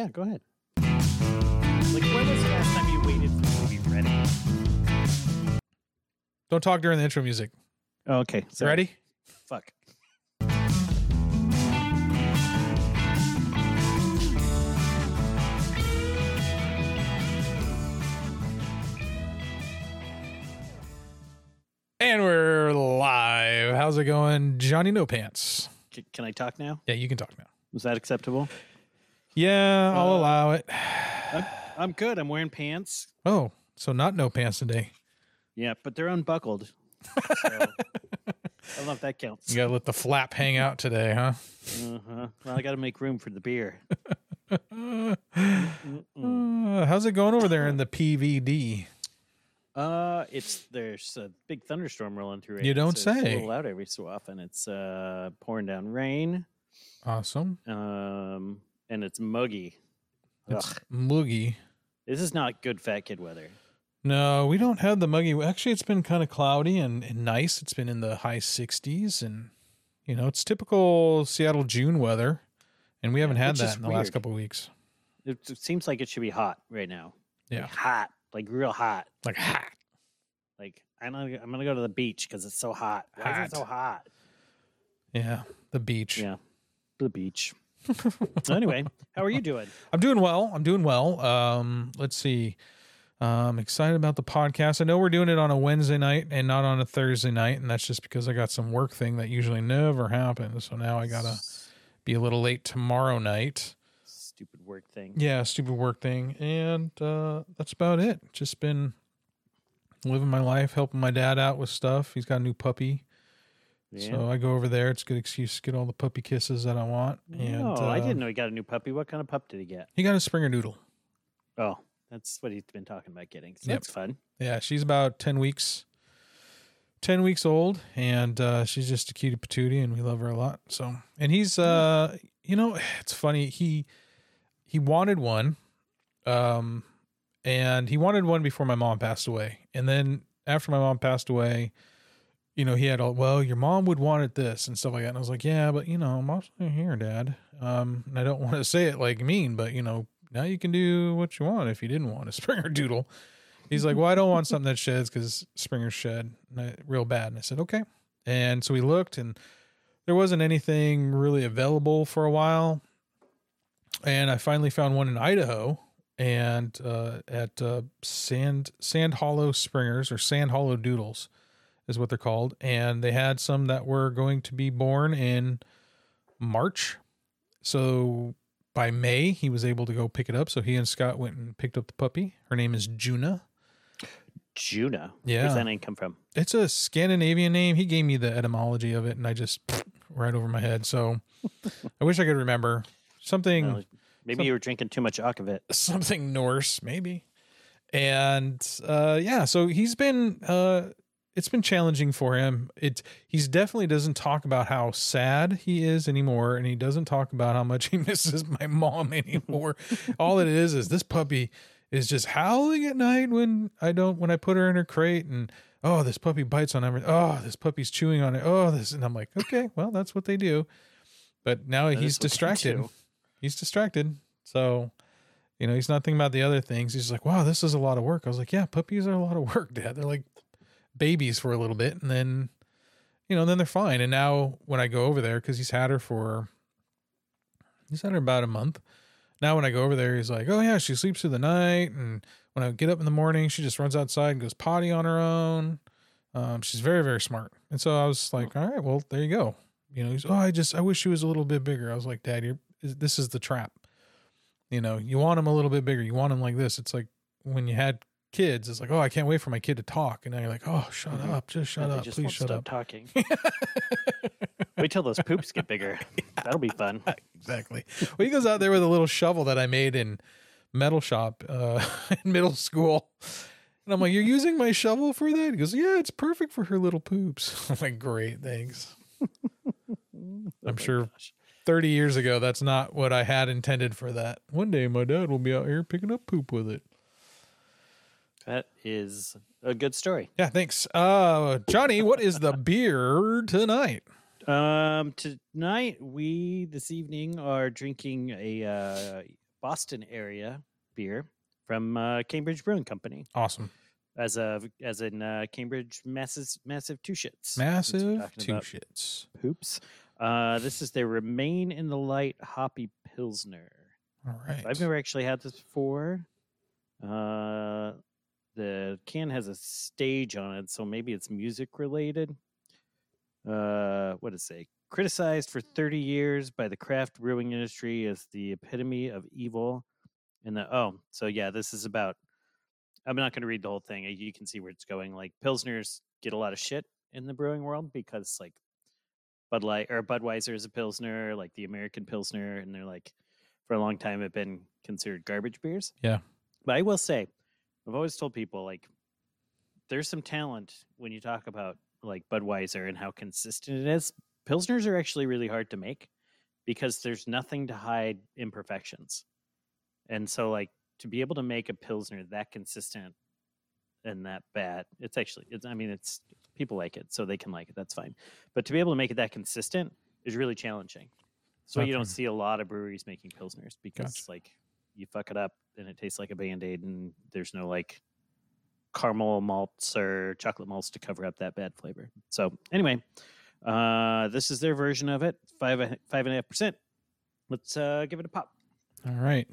Yeah, go ahead. Like, when was the last time you waited for me to be ready? Don't talk during the intro music. Oh, okay. So, Ready? Fuck. And we're live. How's it going, Johnny No Pants? Can I talk now? Yeah, you can talk now. Was that acceptable? Yeah, I'll Uh, allow it. I'm, I'm good. I'm wearing pants. Oh, so not no pants today. Yeah, but they're unbuckled. So, I don't know if that counts. You gotta let the flap hang out today, huh? Uh-huh. Well, I got to make room for the beer. Uh, how's it going over there in the PVD? Uh, it's there's a big thunderstorm rolling through. It, You don't so It's a say. little loud every so often. It's uh pouring down rain. Awesome. Um, and it's muggy. It's Ugh. muggy. This is not good fat kid weather. No, we don't have the muggy. Actually, it's been kind of cloudy and, and nice. It's been in the high 60s, and you know, it's typical Seattle June weather, and we haven't had which that in the last couple of weeks. It, it seems like it should be hot right now. Yeah. Like hot, like real hot. Like hot. Like I'm gonna, I'm gonna go to the beach because it's so hot. Why Hot. is it so hot? Yeah, the beach. Yeah, the beach. So anyway, how are you doing? I'm doing well. I'm doing well. Um, let's see. I'm excited about the podcast. I know we're doing it on a Wednesday night and not on a Thursday night, and that's just because I got some work thing that usually never happens. So now I gotta be a little late tomorrow night. Stupid work thing. Yeah, stupid work thing, and uh, that's about it. Just been living my life, helping my dad out with stuff. He's got a new puppy, Yeah. so I go over there. It's a good excuse to get all the puppy kisses that I want. And oh, I uh, didn't know he got a new puppy. What kind of pup did he get? He got a Springer Doodle. Oh, that's what he's been talking about getting. So Yep. That's fun. Yeah, she's about 10 weeks 10 weeks old and uh she's just a cutie patootie and we love her a lot. So, and he's uh you know, it's funny. He he wanted one um and he wanted one before my mom passed away. And then after my mom passed away, you know, he had all, well, your mom would want it this and stuff like that. And I was like, yeah, but you know, mom's not here, dad. Um, and I don't want to say it like mean, but you know, now you can do what you want if you didn't want a Springer Doodle. He's like, well, I don't want something that sheds because Springer shed real bad. And I said, okay. And so we looked and there wasn't anything really available for a while. And I finally found one in Idaho and uh, at uh, Sand Sand Hollow Springers or Sand Hollow Doodles is what they're called. And they had some that were going to be born in March. So by May, he was able to go pick it up. So he and Scott went and picked up the puppy. Her name is Juna. Juna. Yeah. Where's that name come from? It's a Scandinavian name. He gave me the etymology of it, and I just right over my head. So I wish I could remember something. Well, maybe you were drinking too much Akavit. something Norse, maybe. And uh yeah, so he's been uh it's been challenging for him. It he's definitely doesn't talk about how sad he is anymore and he doesn't talk about how much he misses my mom anymore. All it is is this puppy is just howling at night when I don't when I put her in her crate and oh this puppy bites on everything. Oh, this puppy's chewing on it. Oh, this and I'm like, okay, well, that's what they do. But now That he's is what they distracted. He's distracted. So you know, he's not thinking about the other things. He's like, wow, this is a lot of work. I was like, yeah, puppies are a lot of work, dad. They're like babies for a little bit. And then, you know, then they're fine. And now when I go over there, because he's had her for, he's had her about a month. Now when I go over there, he's like, oh, yeah, she sleeps through the night. And when I get up in the morning, she just runs outside and goes potty on her own. Um, she's very, very smart. And so I was like, all right, well, there you go. You know, he's, oh, I just, I wish she was a little bit bigger. I was like, dad, you're, this is the trap. You know, you want them a little bit bigger. You want them like this. It's like when you had kids, is like, oh, I can't wait for my kid to talk. And now you're like, oh, shut Mhm. up. Just shut up. just Please shut stop up. talking. Wait till those poops get bigger. That'll be fun. exactly. Well, he goes out there with a little shovel that I made in metal shop uh, in middle school. And I'm like, you're using my shovel for that? He goes, yeah, it's perfect for her little poops. I'm like, great, thanks. I'm Oh sure gosh. 30 years ago, that's not what I had intended for that. One day my dad will be out here picking up poop with it. That is a good story. Yeah, thanks. Uh, Johnny, what is the beer tonight? Um, tonight we this evening are drinking a uh, Boston area beer from uh, Cambridge Brewing Company, Awesome. as a as in uh, Cambridge massive massive two shits. Massive two about shits. poops. Uh, this is their Remain in the Light Hoppy Pilsner. All right. I've never actually had this before. Uh, the can has a stage on it, so maybe it's music related. Uh, what does it say? Criticized for 30 years by the craft brewing industry as the epitome of evil. And the oh, so yeah, this is about. I'm not going to read the whole thing. You can see where it's going. Like pilsners get a lot of shit in the brewing world because like Bud Light or Budweiser is a pilsner, like the American pilsner, and they're like for a long time have been considered garbage beers. Yeah. But I will say, I've always told people like there's some talent when you talk about like Budweiser and how consistent it is. Pilsners are actually really hard to make because there's nothing to hide imperfections. And so like to be able to make a pilsner that consistent and that bad, it's actually it's I mean it's people like it, so they can like it, that's fine. But to be able to make it that consistent is really challenging. So you don't see a lot of breweries making pilsners because Gotcha. like you fuck it up and it tastes like a band-aid and there's no like caramel malts or chocolate malts to cover up that bad flavor. So anyway, uh this is their version of it. Five five and a half percent. Let's uh give it a pop. All right.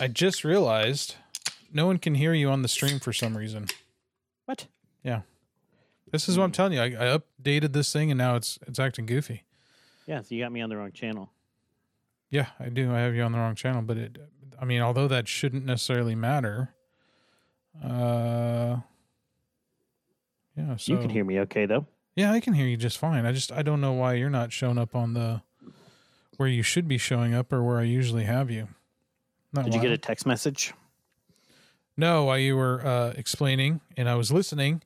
I just realized no one can hear you on the stream for some reason. What? Yeah. This is what I'm telling you. I, I updated this thing and now it's it's acting goofy. Yeah, so you got me on the wrong channel. Yeah, I do. I have you on the wrong channel, but it. I mean, although that shouldn't necessarily matter. Uh. Yeah. So you can hear me okay though. Yeah, I can hear you just fine. I just I don't know why you're not showing up on the where you should be showing up or where I usually have you. Not Did you get a text message? No, while you were uh, explaining and I was listening,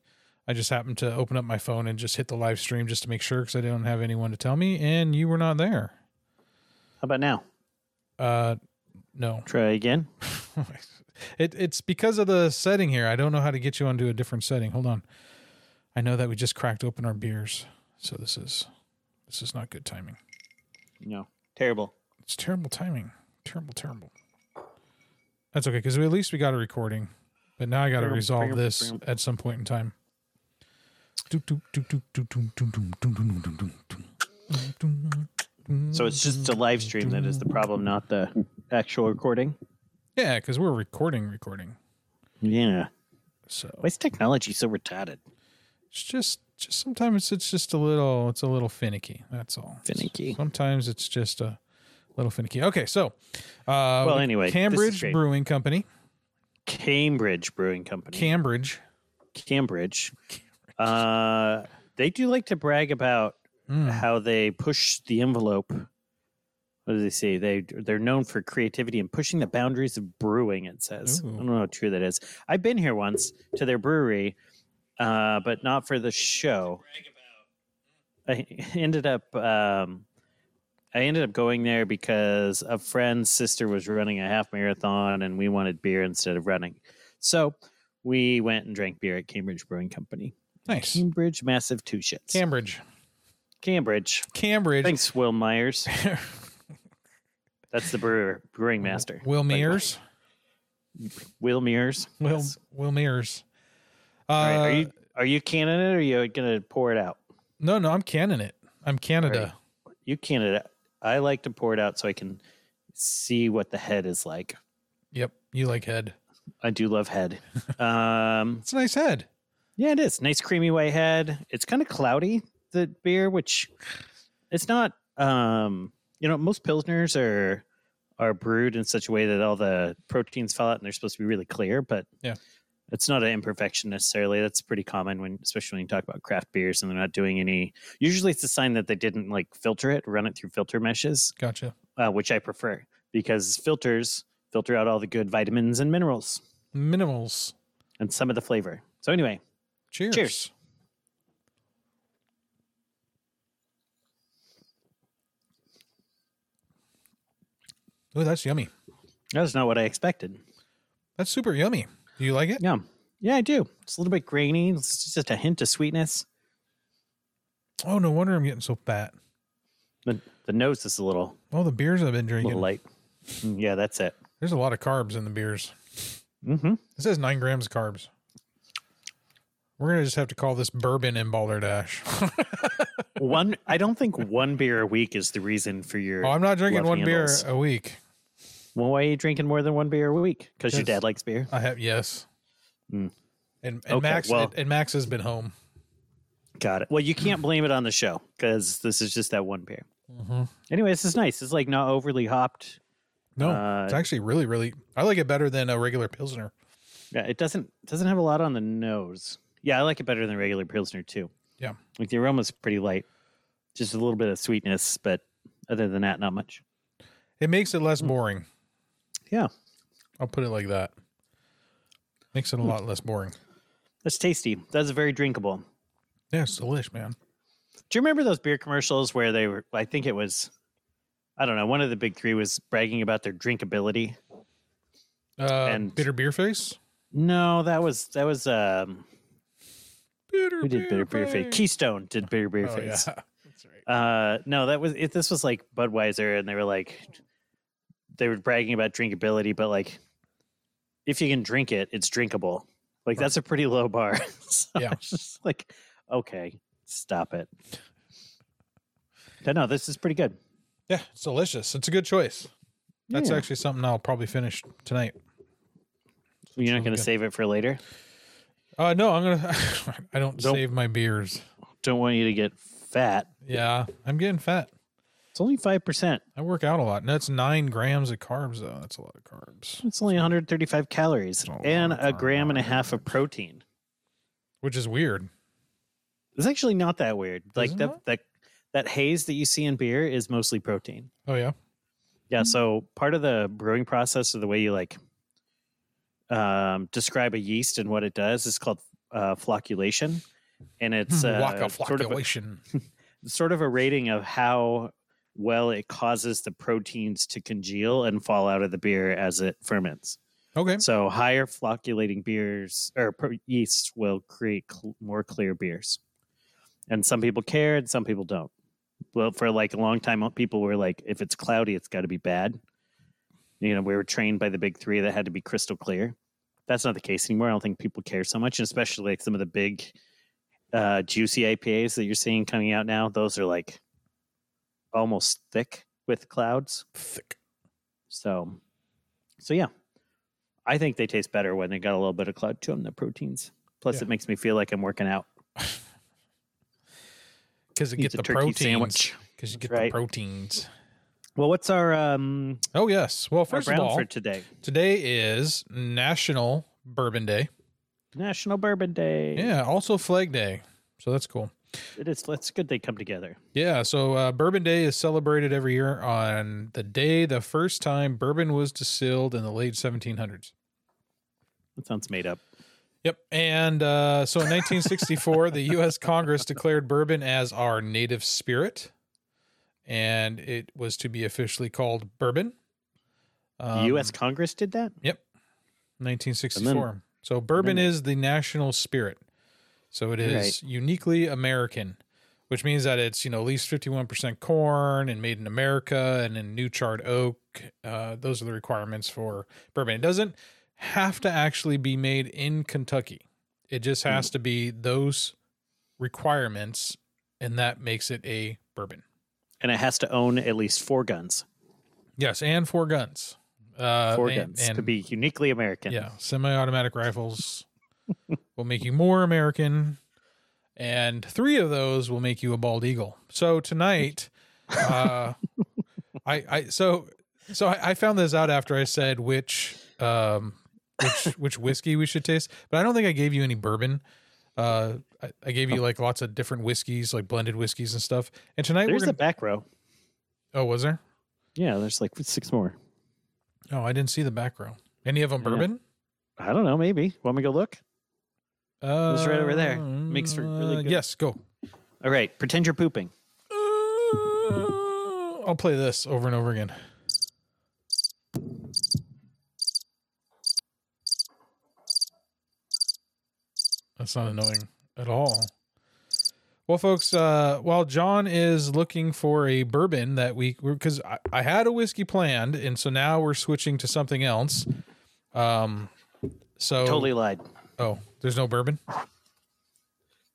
I just happened to open up my phone and just hit the live stream just to make sure because I didn't have anyone to tell me, and you were not there. How about now? Uh, no, Try again. it it's because of the setting here. I don't know how to get you onto a different setting. Hold on. I know that we just cracked open our beers, so this is this is not good timing. No. Terrible. It's terrible timing. Terrible, terrible. That's okay because at least we got a recording, but now I got to resolve this at some point in time. So it's just a live stream that is the problem, not the actual recording. yeah, because we're recording, recording. Yeah. So Why is technology so retarded? it's just, just sometimes it's just a little, it's a little finicky. That's all. Finicky. Sometimes it's just a little finicky. Okay, so uh, Well, anyway, Cambridge. Brewing Company, Cambridge Brewing Company. Cambridge. Cambridge. Uh, they do like to brag about Mm. how they push the envelope. What do they say? They they're known for creativity and pushing the boundaries of brewing. It says. I don't know how true that is. I've been here once to their brewery, uh, but not for the show. I ended up um, I ended up going there because a friend's sister was running a half marathon and we wanted beer instead of running. So we went and drank beer at Cambridge Brewing Company. Nice. Cambridge Massive Two Shits. Cambridge. Cambridge. Cambridge. Thanks, Will Meyers. That's the brewer, brewing master. Will. Mears. Will Mears. Will Yes. Will Mears. Uh, right, are you are you canning it or are you gonna pour it out? No, no, I'm canning it. I'm Canada. You can it. I like to pour it out so I can see what the head is like. Yep, you like head. I do love head. um, It's a nice head. yeah, it is nice creamy white head. It's kind of cloudy the beer, which it's not. Um, you know, most pilsners are are brewed in such a way that all the proteins fall out and they're supposed to be really clear, but Yeah. it's not an imperfection necessarily. That's pretty common when, especially when you talk about craft beers and they're not doing any. Usually, it's a sign that they didn't like filter it, run it through filter meshes, Gotcha. uh, which I prefer because filters filter out all the good vitamins and minerals Minerals. and some of the flavor. So anyway, Cheers. Cheers. Oh, that's yummy. that's not what I expected. That's super yummy. Do you like it? Yeah, yeah, I do. It's a little bit grainy. It's just a hint of sweetness. Oh, no wonder I'm getting so fat. The the nose is a little Oh, the beers I've been drinking. little light. Mm, Yeah, that's it. There's a lot of carbs in the beers. Mm-hmm. It says nine grams of carbs. We're gonna just have to call this bourbon and balderdash. One, I don't think one beer a week is the reason for your. oh, I'm not drinking one handles. beer a week. Well, why are you drinking more than one beer a week? Because your dad likes beer. I have yes. Mm. And, and Okay, Max well- and Max has been home. Got it. Well, you can't blame it on the show because this is just that one beer. Mm-hmm. Anyway, this is nice. It's like not overly hopped. No, Uh, it's actually really, really. I like it better than a regular pilsner. Yeah, it doesn't doesn't have a lot on the nose. Yeah, I like it better than regular pilsner too. Yeah. like the aroma's pretty light, just a little bit of sweetness, but other than that, not much. It makes it less boring. Yeah. I'll put it like that. Makes it a lot less boring. That's tasty. That's very drinkable. Yeah, it's delish, man. Do you remember those beer commercials where they were? I think it was, I don't know. One of the big three was bragging about their drinkability. Uh, And- bitter beer face. No, that was that was um Bitter who did bitter beer face? Keystone did bitter beer Oh, face. yeah. That's right. Uh, no, that was it. This was like Budweiser, and they were like, they were bragging about drinkability, but like, if you can drink it, it's drinkable. Like Right. that's a pretty low bar. so Yeah. it's just like, okay, stop it. But no, this is pretty good. Yeah, it's delicious. It's a good choice. That's Yeah. actually something I'll probably finish tonight. You're not going to save it for later. Uh, no, I'm gonna. I don't, Don't- save my beers. Don't want you to get fat. Yeah, I'm getting fat. It's only five percent. I work out a lot. And that's nine grams of carbs, though. That's a lot of carbs, It's only 135 calories Oh, and a gram and a half of protein. which is weird. It's actually not that weird. Like Isn't that it? that that haze that you see in beer is mostly protein. Oh yeah. Yeah. So part of the brewing process, or the way you like um, describe a yeast and what it does, is called uh, flocculation, and it's uh, Waka sort of a, flocculation. sort of a rating of how well it causes the proteins to congeal and fall out of the beer as it ferments. Okay. So higher flocculating beers or pro- yeast will create cl- more clear beers. And some people care and some people don't. Well, for like a long time, people were like, if it's cloudy, it's got to be bad. You know, we were trained by the big three that had to be crystal clear. That's not the case anymore. I don't think people care so much, and especially like some of the big, uh, juicy IPAs that you're seeing coming out now. Those are like almost thick with clouds. Thick. So, so yeah, I think they taste better when they got a little bit of cloud to them. The proteins. Plus, Yeah. it makes me feel like I'm working out. Because it Eat get the proteins. Because you get right. the proteins. Well, what's our um Oh yes. Well, first of all, for today? today is National Bourbon Day. National Bourbon Day. Yeah. Also Flag Day. So that's cool. It is. It's good they come together. Yeah, so uh, Bourbon Day is celebrated every year on the day the first time bourbon was distilled in the late 1700s. That sounds made up. Yep. And uh, so in 1964, the U.S. Congress declared bourbon as our native spirit, and it was to be officially called bourbon. Um, U.S. Congress did that. Yep. 1964. So bourbon then- is the national spirit. So it is Right. uniquely American, which means that it's you know at least 51% corn and made in America and in new charred oak. Uh, those are the requirements for bourbon. It doesn't have to actually be made in Kentucky. It just has to be those requirements, and that makes it a bourbon. And it has to own at least four guns. Yes, and four guns. Uh, Four and- guns to be uniquely American. Yeah, semi-automatic rifles will make you more American, and three of those will make you a bald eagle. So tonight, uh, I, I, so, so I, I found this out after I said which, um, which, which whiskey we should taste, but I don't think I gave you any bourbon. Uh, I, I gave you like lots of different whiskeys, like blended whiskeys and stuff. And tonight There's we're the back row. oh, was there? Yeah, there's like six more. Oh, I didn't see the back row. Any of them Yeah. bourbon? I don't know. Maybe. Want me to go look? Uh, It's right over there. Makes for really good- Yes, go. All right. Pretend you're pooping. I'll play this over and over again. That's not annoying at all. Well, folks, uh, while John is looking for a bourbon that we, because I, I had a whiskey planned, and so now we're switching to something else. Um, so Totally lied. Oh, there's no bourbon.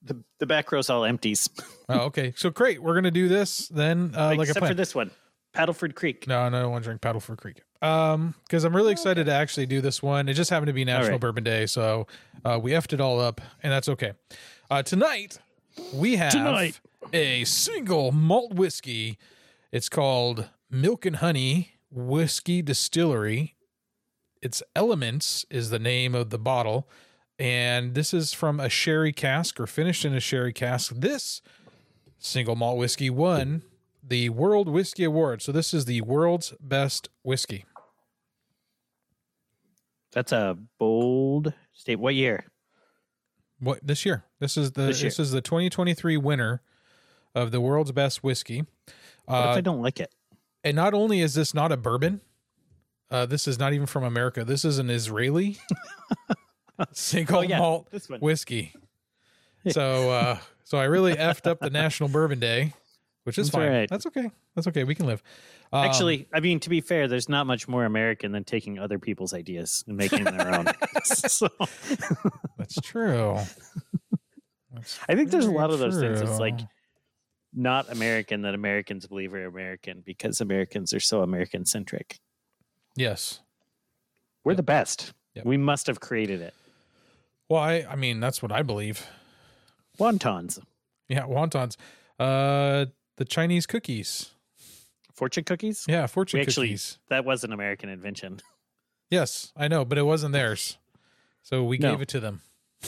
The the back row's all empties. Oh, okay. So great. We're gonna do this then, uh, like a Except for this one. Paddleford Creek. No, no, I don't want to drink Paddleford Creek. Um, because I'm really excited to actually do this one. It just happened to be National right. Bourbon Day, so uh, we effed it all up, and that's okay. Uh, tonight we have Tonight. a single malt whiskey. It's called Milk and Honey Whiskey Distillery. Its Elements is the name of the bottle, and this is from a sherry cask or finished in a sherry cask. This single malt whiskey won the World Whiskey Award. So this is the world's best whiskey. That's a bold state. What year? What this year? This is the This this, is the 2023 winner of the world's best whiskey. What if Uh, I don't like it? and not only is this not a bourbon, uh, this is not even from America. This is an Israeli single Oh, yeah, malt whiskey. So uh, so I really effed up the National Bourbon Day, which is That's fine. right. That's okay. That's okay. We can live. Um, Actually, I mean, to be fair, there's not much more American than taking other people's ideas and making their own. so, that's true. That's I think there's a lot of those things. It's like not American that Americans believe are American because Americans are so American centric. yes. We're the best. Yep. We must have created it. Well, I, I mean, that's what I believe. Wontons, Yeah, wontons. Uh, the Chinese cookies. fortune cookies. Yeah, fortune We actually- cookies. That was an American invention. Yes, I know, but it wasn't theirs. So we No. gave it to them.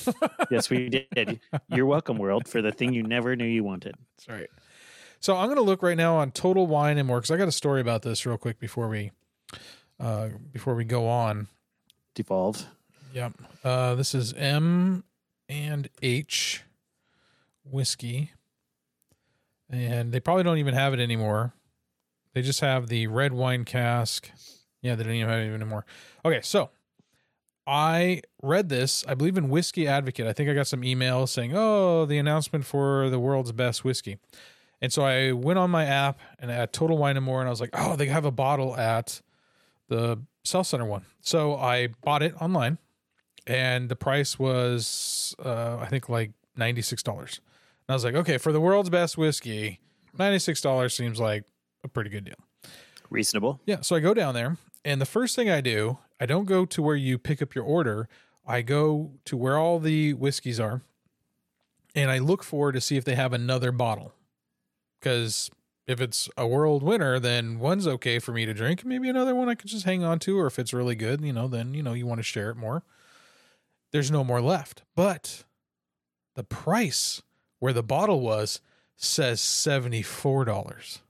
yes, we did. You're welcome, world, for the thing you never knew you wanted. That's right. So I'm going to look right now on Total Wine and More because I got a story about this real quick before we, uh, before we go on. Devolve. Yep. Uh, this is M and H whiskey, and they probably don't even have it anymore. They just have the red wine cask. Yeah, they don't even have it anymore. Okay, so I read this. I believe in Whiskey Advocate. I think I got some emails saying, "Oh, the announcement for the world's best whiskey." And so I went on my app and at Total Wine and More, and I was like, "Oh, they have a bottle at the South Center one." So I bought it online and the price was uh, I think like ninety six dollars. And I was like, okay, for the world's best whiskey, ninety six dollars seems like a pretty good deal. Reasonable. Yeah, so I go down there, and the first thing I do, I don't go to where you pick up your order. I go to where all the whiskeys are, and I look for to see if they have another bottle. Because if it's a world winner, then one's okay for me to drink. Maybe another one I could just hang on to, or if it's really good, you know, then you know you want to share it more. There's no more left, but the price where the bottle was says seventy four dollars.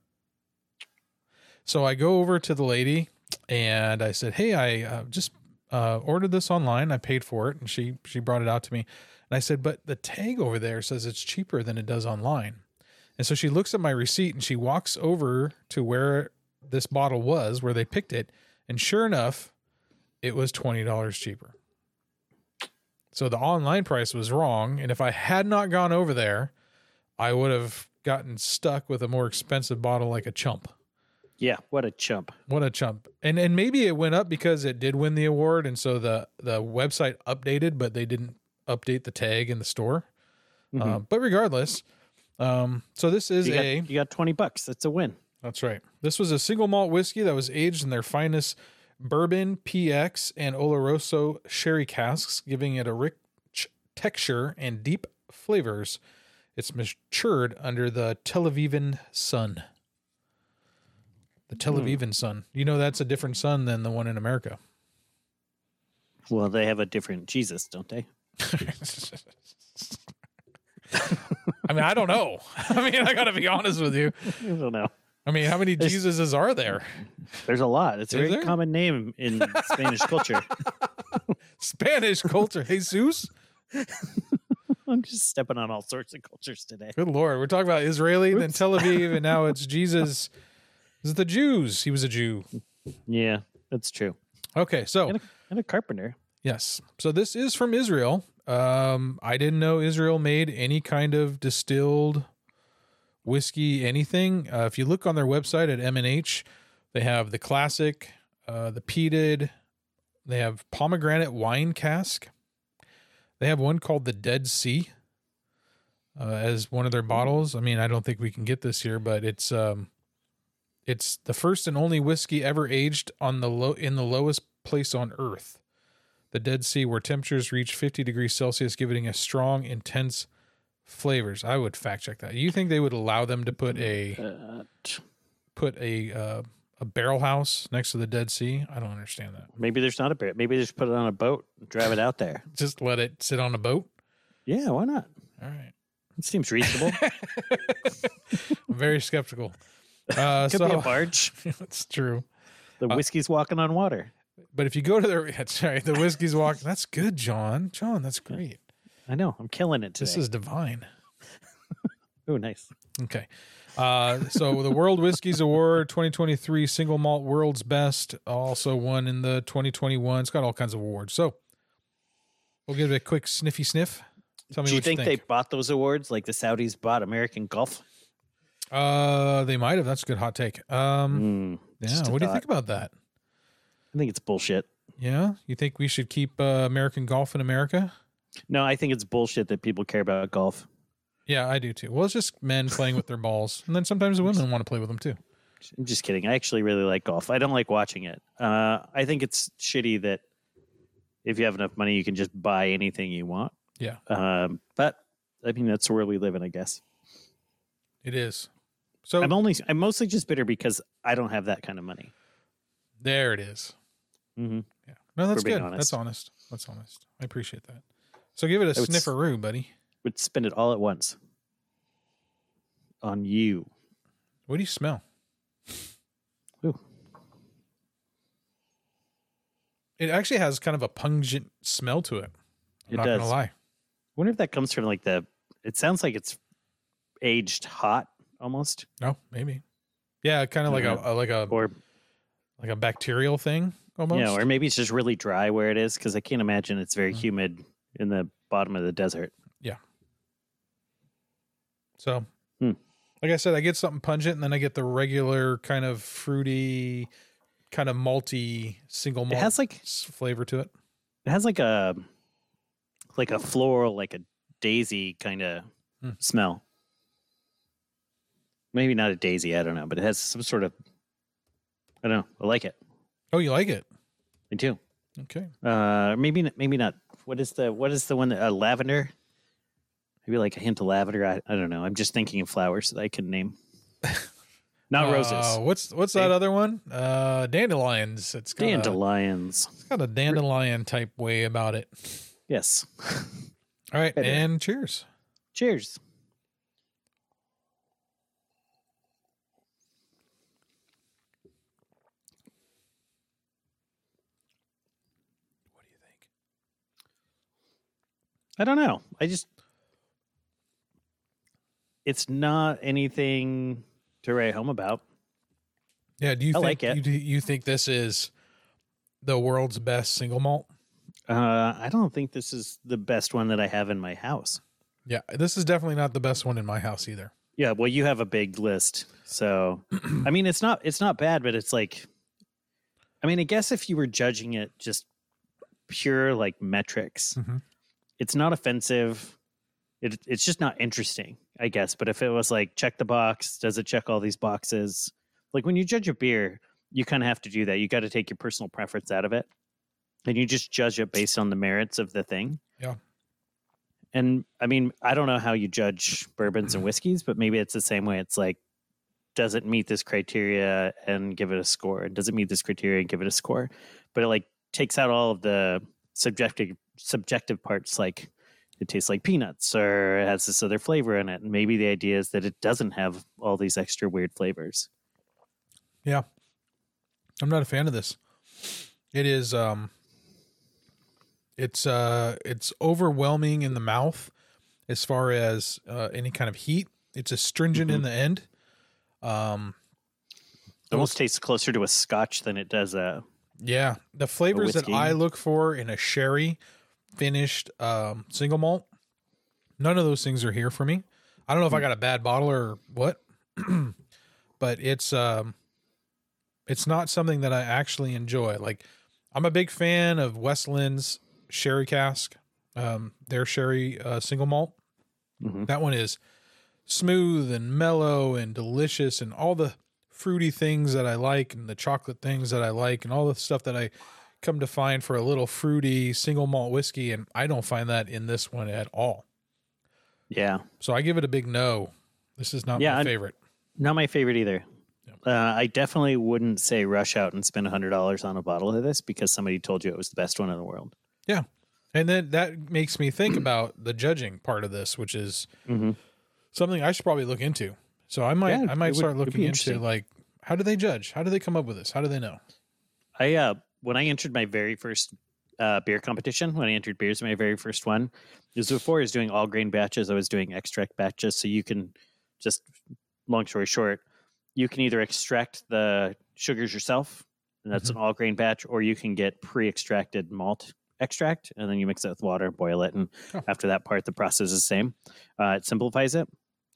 So I go over to the lady and I said, "Hey, I uh, just uh, ordered this online. I paid for it." And she she brought it out to me. And I said, "But the tag over there says it's cheaper than it does online." And so she looks at my receipt and she walks over to where this bottle was, where they picked it, and sure enough, it was twenty dollars cheaper. So the online price was wrong, and if I had not gone over there, I would have gotten stuck with a more expensive bottle like a chump. Yeah, what a chump. What a chump. And and maybe it went up because it did win the award and so the the website updated but they didn't update the tag in the store. Mhm. Um, but regardless, um so this is you, got, a you got 20 bucks. That's a win. That's right. This was a single malt whiskey that was aged in their finest bourbon, PX, and Oloroso sherry casks, giving it a rich texture and deep flavors. It's matured under the Tel Avivan sun. The Tel Hmm. Avivan sun. You know that's a different sun than the one in America. Well, they have a different Jesus, don't they? I mean, I don't know. I mean, I got to be honest with you. I don't know. I mean, how many There's- Jesuses are there? There's a lot. It's a Is very there? common name in Spanish culture. Spanish culture. Jesus. I'm just stepping on all sorts of cultures today. Good lord, we're talking about Israeli, then Tel Aviv, and now it's Jesus. Is the Jews. He was a Jew. Yeah, that's true. Okay, so And a carpenter. Yes. So this is from Israel. Um, I didn't know Israel made any kind of distilled whiskey anything. Uh, if you look on their website at M&H, they have the classic, uh, the peated, they have pomegranate wine cask. They have one called the Dead Sea uh, as one of their bottles. I mean, I don't think we can get this here, but it's um, it's the first and only whiskey ever aged on the low in the lowest place on Earth, the Dead Sea, where temperatures reach 50 degrees Celsius, giving a strong, intense flavors. I would fact check that. You think they would allow them to put a Uh, put a uh, a barrel house next to the Dead Sea? I don't understand that. maybe there's not a bear. Maybe they just put it on a boat, drive it out there. Just let it sit on a boat. Yeah, why not? All right. It seems reasonable. I'm very skeptical. Uh, Could be a barge. that's true. The Uh, whiskey's walking on water. But if you go to the right, the whiskey's walking. That's good, John. John, that's great. I know. I'm killing it today. This is divine. oh nice. Okay. Uh, so the World Whiskies Award 2023 Single Malt World's Best also won in the 2021. It's got all kinds of awards. So we'll give it a quick sniffy sniff. Tell me Do you think, you they bought those awards like the Saudis bought American Golf? Uh, they might have. That's a good hot take. Um, Mm, yeah. What do you think about that? I think it's bullshit. Yeah, you think we should keep uh, American golf in America? No, I think it's bullshit that people care about golf. Yeah, I do too. Well, it's just men playing with their balls, and then sometimes the women want to play with them too. I'm just kidding. I actually really like golf. I don't like watching it. Uh, I think it's shitty that if you have enough money, you can just buy anything you want. Yeah. Um, but I mean, that's where we live in, I guess. It is. So I'm only, I'm mostly just bitter because I don't have that kind of money. there it is. Mm-hmm. Yeah. No, that's good. That's honest. honest. That's honest. I appreciate that. So give it a would snifferoo, buddy. Would spend it all at once on you. What do you smell? Ooh. It actually has kind of a pungent smell to it. I'm It not does. gonna lie. wonder if that comes from like the, it sounds like it's aged hot almost, No, maybe. Yeah, kind of like a, like a or like a bacterial thing almost. Yeah, or maybe it's just really dry where it is because I can't imagine it's very Mhm. humid in the bottom of the desert. Yeah. So, Hmm. like I said, I get something pungent, and then I get the regular kind of fruity, kind of malty single It has like flavor to it. it has like a like a floral, like a daisy kind of Hmm. smell. Maybe not a daisy, I don't know, but it has some sort of I don't know. I like it. Oh, you like it? Me too. Okay. Uh, maybe maybe not. What is the what is the one that uh, lavender? Maybe like a hint of lavender. I, I don't know. I'm just thinking of flowers that I can name. Not Uh, roses. what's what's that other one? Uh, dandelions. It's got, a, Dandelions. it's got a dandelion type way about it. Yes. All right, and cheers. Cheers. What do you think? I don't know. I just it's not anything to write home about. Yeah, do you I think like it. You, do you think this is the world's best single malt? Uh, I don't think this is the best one that I have in my house. Yeah, this is definitely not the best one in my house either. Yeah, well, you have a big list, so I mean, it's not it's not bad, but it's like, I mean, I guess if you were judging it just pure like metrics, Mhm. It's not offensive. It, it's just not interesting, I guess. But if it was like check the box, does it check all these boxes? Like when you judge a beer, you kind of have to do that. You got to take your personal preference out of it, and you just judge it based on the merits of the thing. Yeah. And I mean, I don't know how you judge bourbons and whiskeys, but maybe it's the same way. It's like, does it meet this criteria and give it a score? And does it meet this criteria and give it a score? But it like takes out all of the subjective subjective parts, like it tastes like peanuts or it has this other flavor in it. And maybe the idea is that it doesn't have all these extra weird flavors. Yeah. I'm not a fan of this. It is um it's uh it's overwhelming in the mouth as far as uh, any kind of heat. It's astringent in the end. Um It almost tastes closer to a scotch than it does a Yeah, the flavors that. I look for in a sherry finished um, single malt, none of those things are here for me. I don't know if I got a bad bottle or what, but it's um, it's not something that I actually enjoy. Like, I'm a big fan of Westland's sherry cask, um, their sherry uh, single malt. Mhm. That one is smooth and mellow and delicious, and all the fruity things that I like, and the chocolate things that I like, and all the stuff that I come to find for a little fruity single malt whiskey. And I don't find that in this one at all. Yeah. So I give it a big no. This is not Yeah, my favorite. Not my favorite either. Uh, I definitely wouldn't say rush out and spend hundred dollars on a bottle of this because somebody told you it was the best one in the world. Yeah, and then that makes me think about the judging part of this, which is Mhm. something I should probably look into. So I might, Yeah, I might start it'd looking into like, how do they judge? How do they come up with this? How do they know? I uh when I entered my very first uh, beer competition, when I entered beers, my very first one, it was before I was doing all grain batches. I was doing extract batches, so you can just long story short, you can either extract the sugars yourself, and that's an all grain batch, or you can get pre-extracted malt extract, and then you mix it with water, boil it, and Oh. after that part, the process is the same. Uh, it simplifies it.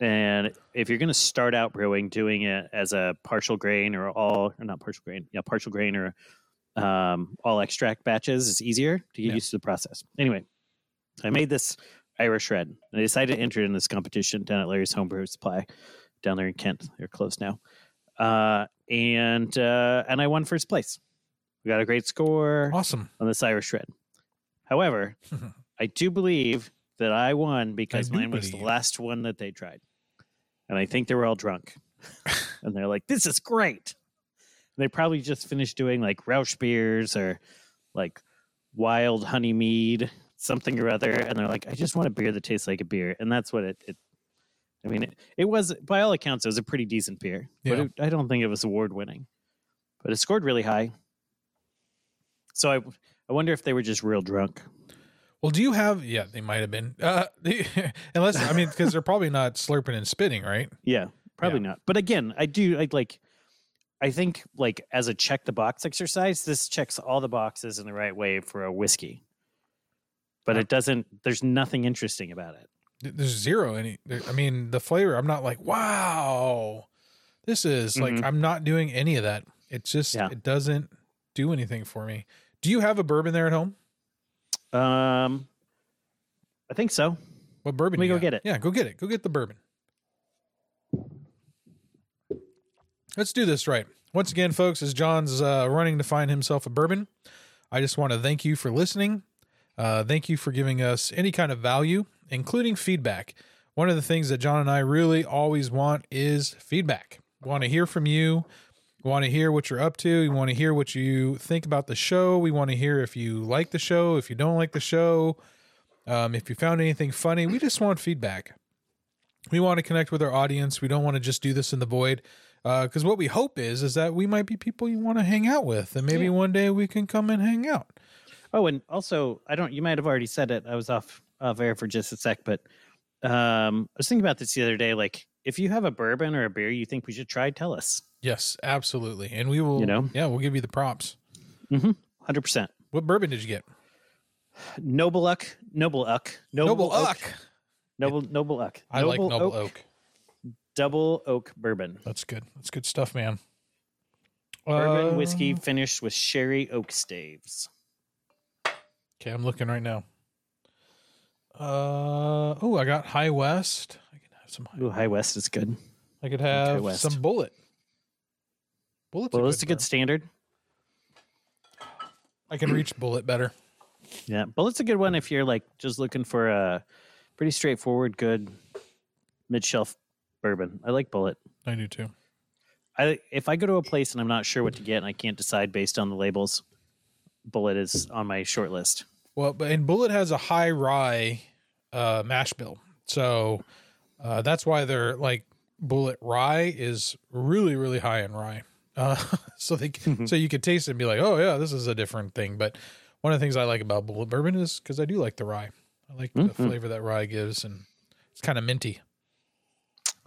And if you're going to start out brewing, doing it as a partial grain or all, or not partial grain, yeah, partial grain or um, all extract batches is easier to get Yeah. used to the process. Anyway, I made this Irish Red. And I decided to enter in this competition down at Larry's Homebrew Supply down there in Kent. They're closed now. Uh, and uh, and I won first place. We got a great score Awesome. on this Irish Red. However, I do believe that I won because do mine was the last one that they tried. And I think they were all drunk. and they're like, this is great. They probably just finished doing like Rauch beers or like wild honey mead, something or other. And they're like, I just want a beer that tastes like a beer. And that's what it, it I mean, it, it was, by all accounts, it was a pretty decent beer. But it, I don't think it was award winning. But it scored really high. So I, I wonder if they were just real drunk. Well, do you have? Yeah, they might have been. Uh, they, unless I mean, because they're probably not slurping and spitting, right? Yeah, probably not. But again, I do I like I think like as a check the box exercise, this checks all the boxes in the right way for a whiskey. But it doesn't there's nothing interesting about it. There's zero any. there- I mean, the flavor. I'm not like, wow, this is like. Mhm. I'm not doing any of that. It's just Yeah. it doesn't do anything for me. Do you have a bourbon there at home? Um I think so. What bourbon? Let me you go got? get it. Yeah, go get it. Go get the bourbon. Let's do this right. Once again, folks, as John's uh, running to find himself a bourbon, I just want to thank you for listening. Uh, thank you for giving us any kind of value, including feedback. One of the things that John and I really always want is feedback. We want to hear from you. We want to hear what you're up to. We want to hear what you think about the show. We want to hear if you like the show, if you don't like the show, um, if you found anything funny. We just want feedback. We want to connect with our audience. We don't want to just do this in the void. Because what we hope is is that we might be people you want to hang out with, and maybe Yeah. one day we can come and hang out. Oh, and also I don't you might have already said it. I was off off air for just a sec, but um I was thinking about this the other day. Like if you have a bourbon or a beer you think we should try, tell us. Yes, absolutely, and we will. You know? yeah, we'll give you the props. Hundred percent. What bourbon did you get? Noble Uck, Noble Uck, Noble Uck. Noble Noble Uck. I like Noble Oak. Double Oak Bourbon. That's good. That's good stuff, man. Bourbon Uh, whiskey finished with sherry oak staves. Okay, I'm looking right now. Uh oh, I got High West. I can have some. High, Ooh, High West is good. I could have West. some Bulleit. Bulleit's Well, a it's a good standard. I can reach Bulleit better. Yeah, Bulleit's a good one if you're like just looking for a pretty straightforward, good mid shelf bourbon. I like Bulleit. I do too. I if I go to a place and I'm not sure what to get and I can't decide based on the labels, Bulleit is on my short list. Well, but and Bulleit has a high rye uh, mash bill, so uh, that's why they're like Bulleit rye is really really high in rye. Uh, so they can, so you could taste it and be like, oh yeah, this is a different thing. But one of the things I like about Bulleit bourbon is because I do like the rye. I like the Mhm. flavor that rye gives, and it's kind of minty,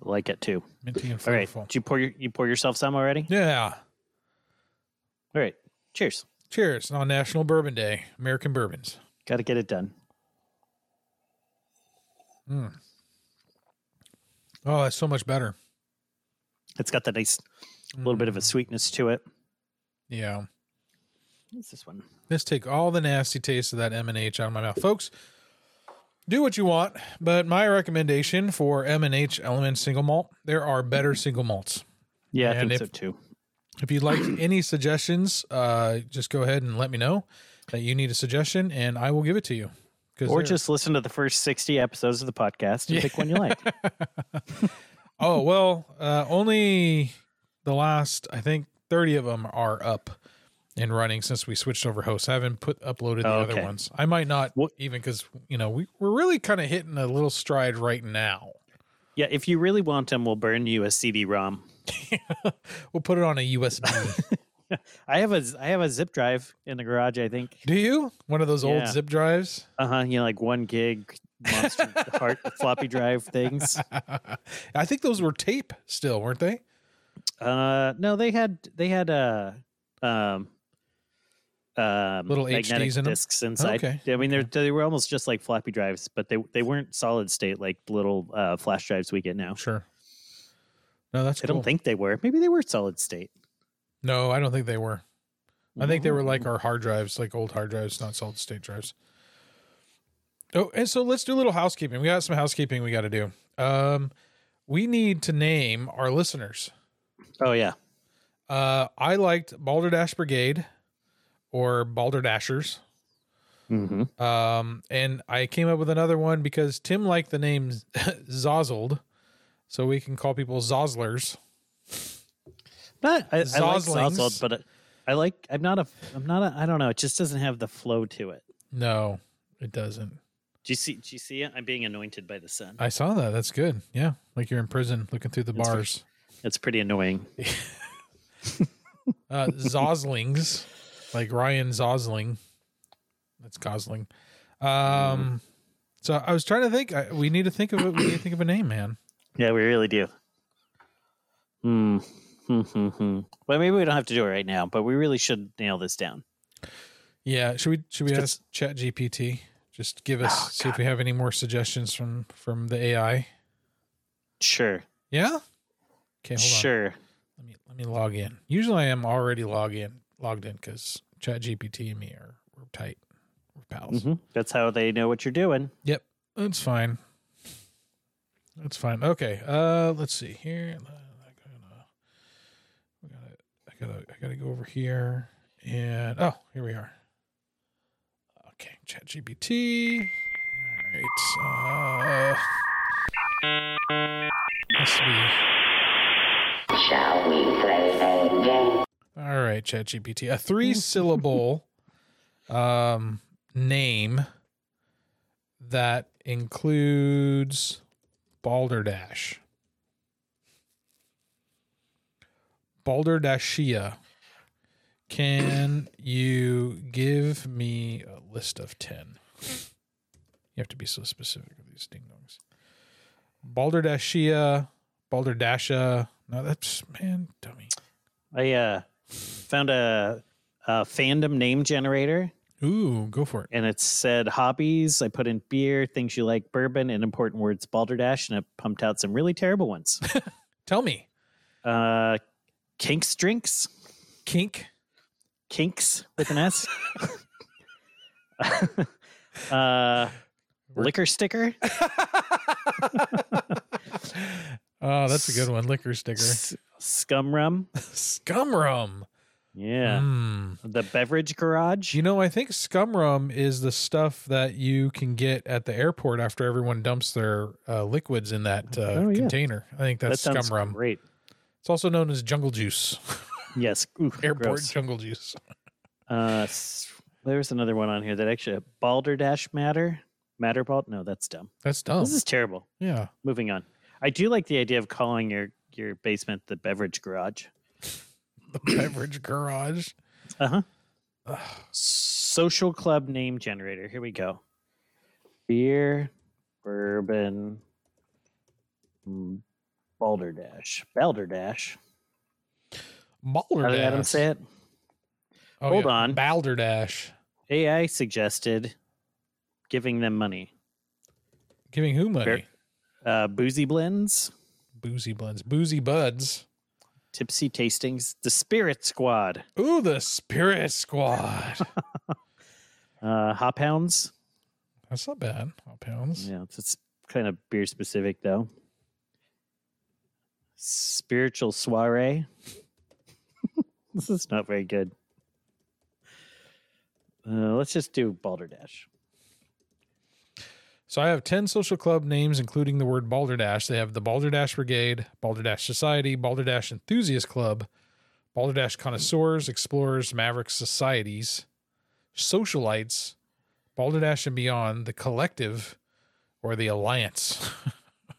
like it too. minty and All right, flavorful. did you pour your you pour yourself some already? Yeah. All right, cheers. Cheers on National Bourbon Day, American bourbons. Got to get it done. Mm. Oh, that's so much better. It's got that nice little bit of a mm. sweetness to it. Yeah. What's this one? Let's take all the nasty taste of that M and H out of my mouth, folks. Do what you want, but my recommendation for M and H Element Single Malt, there are better single malts. Yeah, I And think if- so too. If you'd like any suggestions, uh, just go ahead and let me know that you need a suggestion, and I will give it to you. Or just listen to the first 60 episodes of the podcast and pick one you like. oh well, uh, only the last I think thirty of them are up and running since we switched over hosts. I haven't put uploaded the Oh, other ones. I might not What- even because you know we we're really kind of hitting a little stride right now. Yeah, if you really want them, we'll burn you a CD-ROM. We'll put it on a USB. I have a I have a zip drive in the garage. I think. Do you one of those old zip drives? Uh huh. You know, like one gig monster heart floppy drive things. I think those were tape still, weren't they? Uh, no, they had they had uh, um, um, Little magnetic discs inside. Okay, I mean, they're, they were almost just like floppy drives, but they they weren't solid state like little uh, flash drives we get now. Sure. No, that's I cool. don't think they were. Maybe they were solid state. no, I don't think they were. I think they were like Mm. our hard drives, like old hard drives, not solid state drives. Oh, and so let's do a little housekeeping. We got some housekeeping we got to do. Um, we need to name our listeners. Oh yeah. Uh, I liked Balderdash Brigade or Balderdashers. Mm-hmm. Um, and I came up with another one because Tim liked the name Zozzled, so we can call people Zozzlers. But I, I like Zoslings. Zosled, but I like. I'm not a. I'm not a. I don't know. It just doesn't have the flow to it. No, it doesn't. Do you see? Do you see it? I'm being anointed by the sun. I saw that. That's good. Yeah, like you're in prison looking through the That's very- bars. It's pretty annoying. uh, Zoslings, like Ryan Zosling. That's Gosling. Um, so I was trying to think. I, we need to think of it. We need to think of a name, man. Yeah, we really do. Hmm. Hmm. Hmm. hmm. Well, maybe we don't have to do it right now, but we really should nail this down. Yeah, should we should we ask Chat GPT? Just give us Oh, see if we have any more suggestions from from the AI. Sure. Yeah. Okay, hold on. Sure. Let me let me log in. Usually I am already log in logged in because Chat GPT and me are we're tight. We're pals. hmm That's how they know what you're doing. Yep, that's fine. That's fine. Okay. Uh, let's see here. I gotta, I gotta, I gotta go over here and oh, here we are. Okay, Chat GPT. All right. Uh, must be. Shall we play a game? All right, ChatGPT. A three syllable um name that includes Balderdash. Balderdashia. Can you give me a list of 10? You have to be so specific with these ding dongs. Balderdashia, Balderdasha. No, that's man, dummy. I uh, found a, a fandom name generator, Ooh, go for it. and it said hobbies. I put in beer, things you like, bourbon, and important words balderdash, and it pumped out some really terrible ones. Tell me, uh, kinks drinks, kink. kinks with an S. uh, liquor sticker, Oh, that's a good one. Liquor sticker. S- scum rum. Scum rum. Yeah, Mm. the beverage garage. You know, I think scum rum is the stuff that you can get at the airport after everyone dumps their uh, liquids in that uh, Oh, yeah. container. I think that that's sounds scum rum. great. It's also known as jungle juice. Yes, Ooh, airport gross. jungle juice. Uh, there's another one on here that actually balderdash matter. Matter bald? No, that's dumb. That's dumb. This is terrible. yeah. Moving on. I do like the idea of calling your your basement the beverage garage. The beverage garage. Uh huh. Social club name generator. Here we go. Beer, bourbon, mm, balderdash, balderdash. How did Adam Balderdash. say it? Oh, Hold yeah. on. Balderdash. AI suggested giving them money. Giving who money? Fair. Uh, boozy blends, Boozy blends. Boozy buds. tipsy tastings, the Spirit Squad, Ooh, the Spirit Squad. uh, hop hounds. That's not bad. Hop hounds. Yeah, it's, it's kind of beer specific though. Spiritual soiree. this is not very good. Uh, let's just do Balderdash. So I have 10 social club names, including the word Balderdash. They have the Balderdash Brigade, Balderdash Society, Balderdash Enthusiast Club, Balderdash Connoisseurs, Explorers, Mavericks Societies, Socialites, Balderdash and Beyond, the Collective, or the Alliance.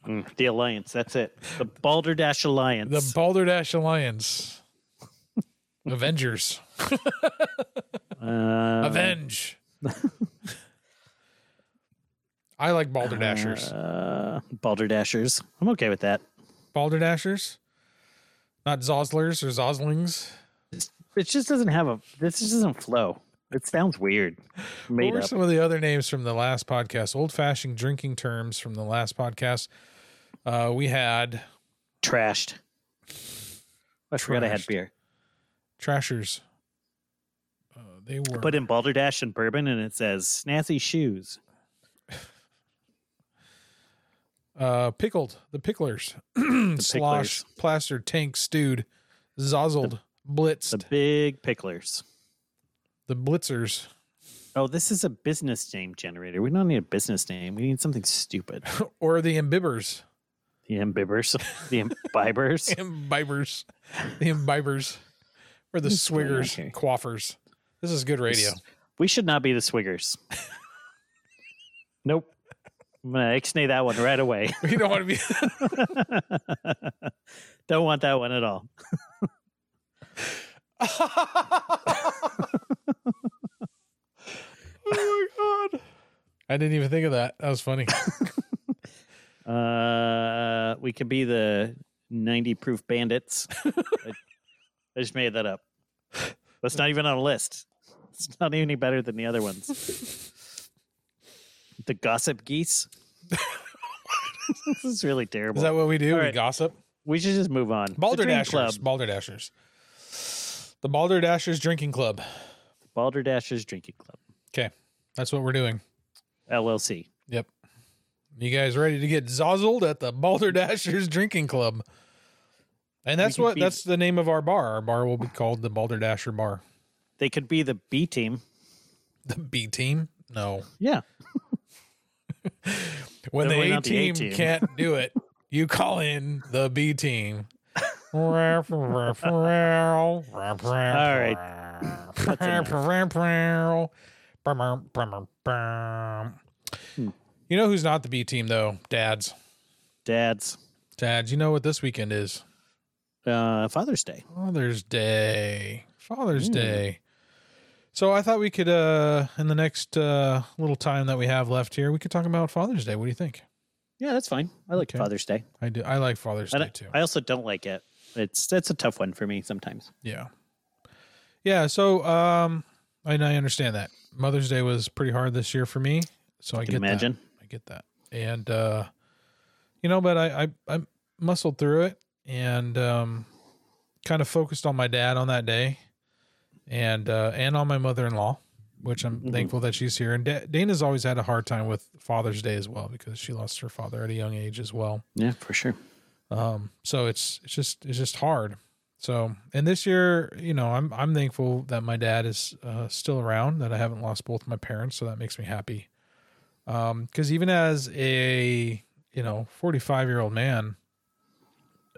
Mm, the Alliance. That's it. The Balderdash Alliance. the Balderdash Alliance. Avengers. uh, Avenge. I like Balderdashers. Uh, Balderdashers. I'm okay with that. Balderdashers? Not Zoslers or Zoslings. It just doesn't have a. This just doesn't flow. It sounds weird. Made what were up. some of the other names from the last podcast? Old fashioned drinking terms from the last podcast. Uh, we had Trashed. I forgot I had Trashed. beer. Trashers. Uh, they were Put in Balderdash and bourbon, and it says snazzy shoes. Uh, pickled, the picklers, slosh, plastered, tank, stewed, zozzled, blitzed, The big picklers. the blitzers, Oh, this is a business name generator. We don't need a business name. We need something stupid. or the imbibbers, The imbibbers, the imbibers. imbibers, the imbibers, or the What's going on swiggers, here? quaffers. This is good radio. We should not be the swiggers. nope. I'm gonna ixnay that one right away. We don't want to be. Don't want that one at all. oh my god! I didn't even think of that. That was funny. Uh, we could be the 90 proof bandits. I, I just made that up. That's not even on a list. It's not any better than the other ones. The gossip geese. this is really terrible. Is that what we do? All we right. gossip. we should just move on. The. Balderdashers. Balderdashers. The Balderdashers Drinking Club. Balderdashers Drinking Club. Okay, that's what we're doing. LLC. Yep. You guys ready to get zozzled at the Balderdashers Drinking Club? And that's what be- that's the name of our bar. Our bar will be called the Balderdasher Bar. They could be the B team. The B team? No. Yeah. When Definitely the A the A team team. can't do it, you call in the B team. All right. You know who's not the B team though? Dads. Dads. Dads, you know what this weekend is? Uh, Father's Day. Father's Day. Father's Mm. Day. So I thought we could uh in the next uh little time that we have left here, we could talk about Father's Day. What do you think? Yeah, that's fine. I like Okay. Father's Day. I do I like Father's I, Day too. I also don't like it. It's that's a tough one for me sometimes. Yeah. Yeah, so um and I understand that. Mother's Day was pretty hard this year for me. So I I can get imagine. that. I get that. And uh you know, but I I, I muscled through it and um kind of focused on my dad on that day and uh and on my mother-in-law, which I'm Mhm. thankful that she's here. And da- Dana's always had a hard time with Father's Day as well because she lost her father at a young age as well. Yeah, for sure. Um, so it's it's just it's just hard. So and this year, you know, I'm I'm thankful that my dad is uh, still around, that I haven't lost both my parents, so that makes me happy. Um, because even as a you know 45 year old man,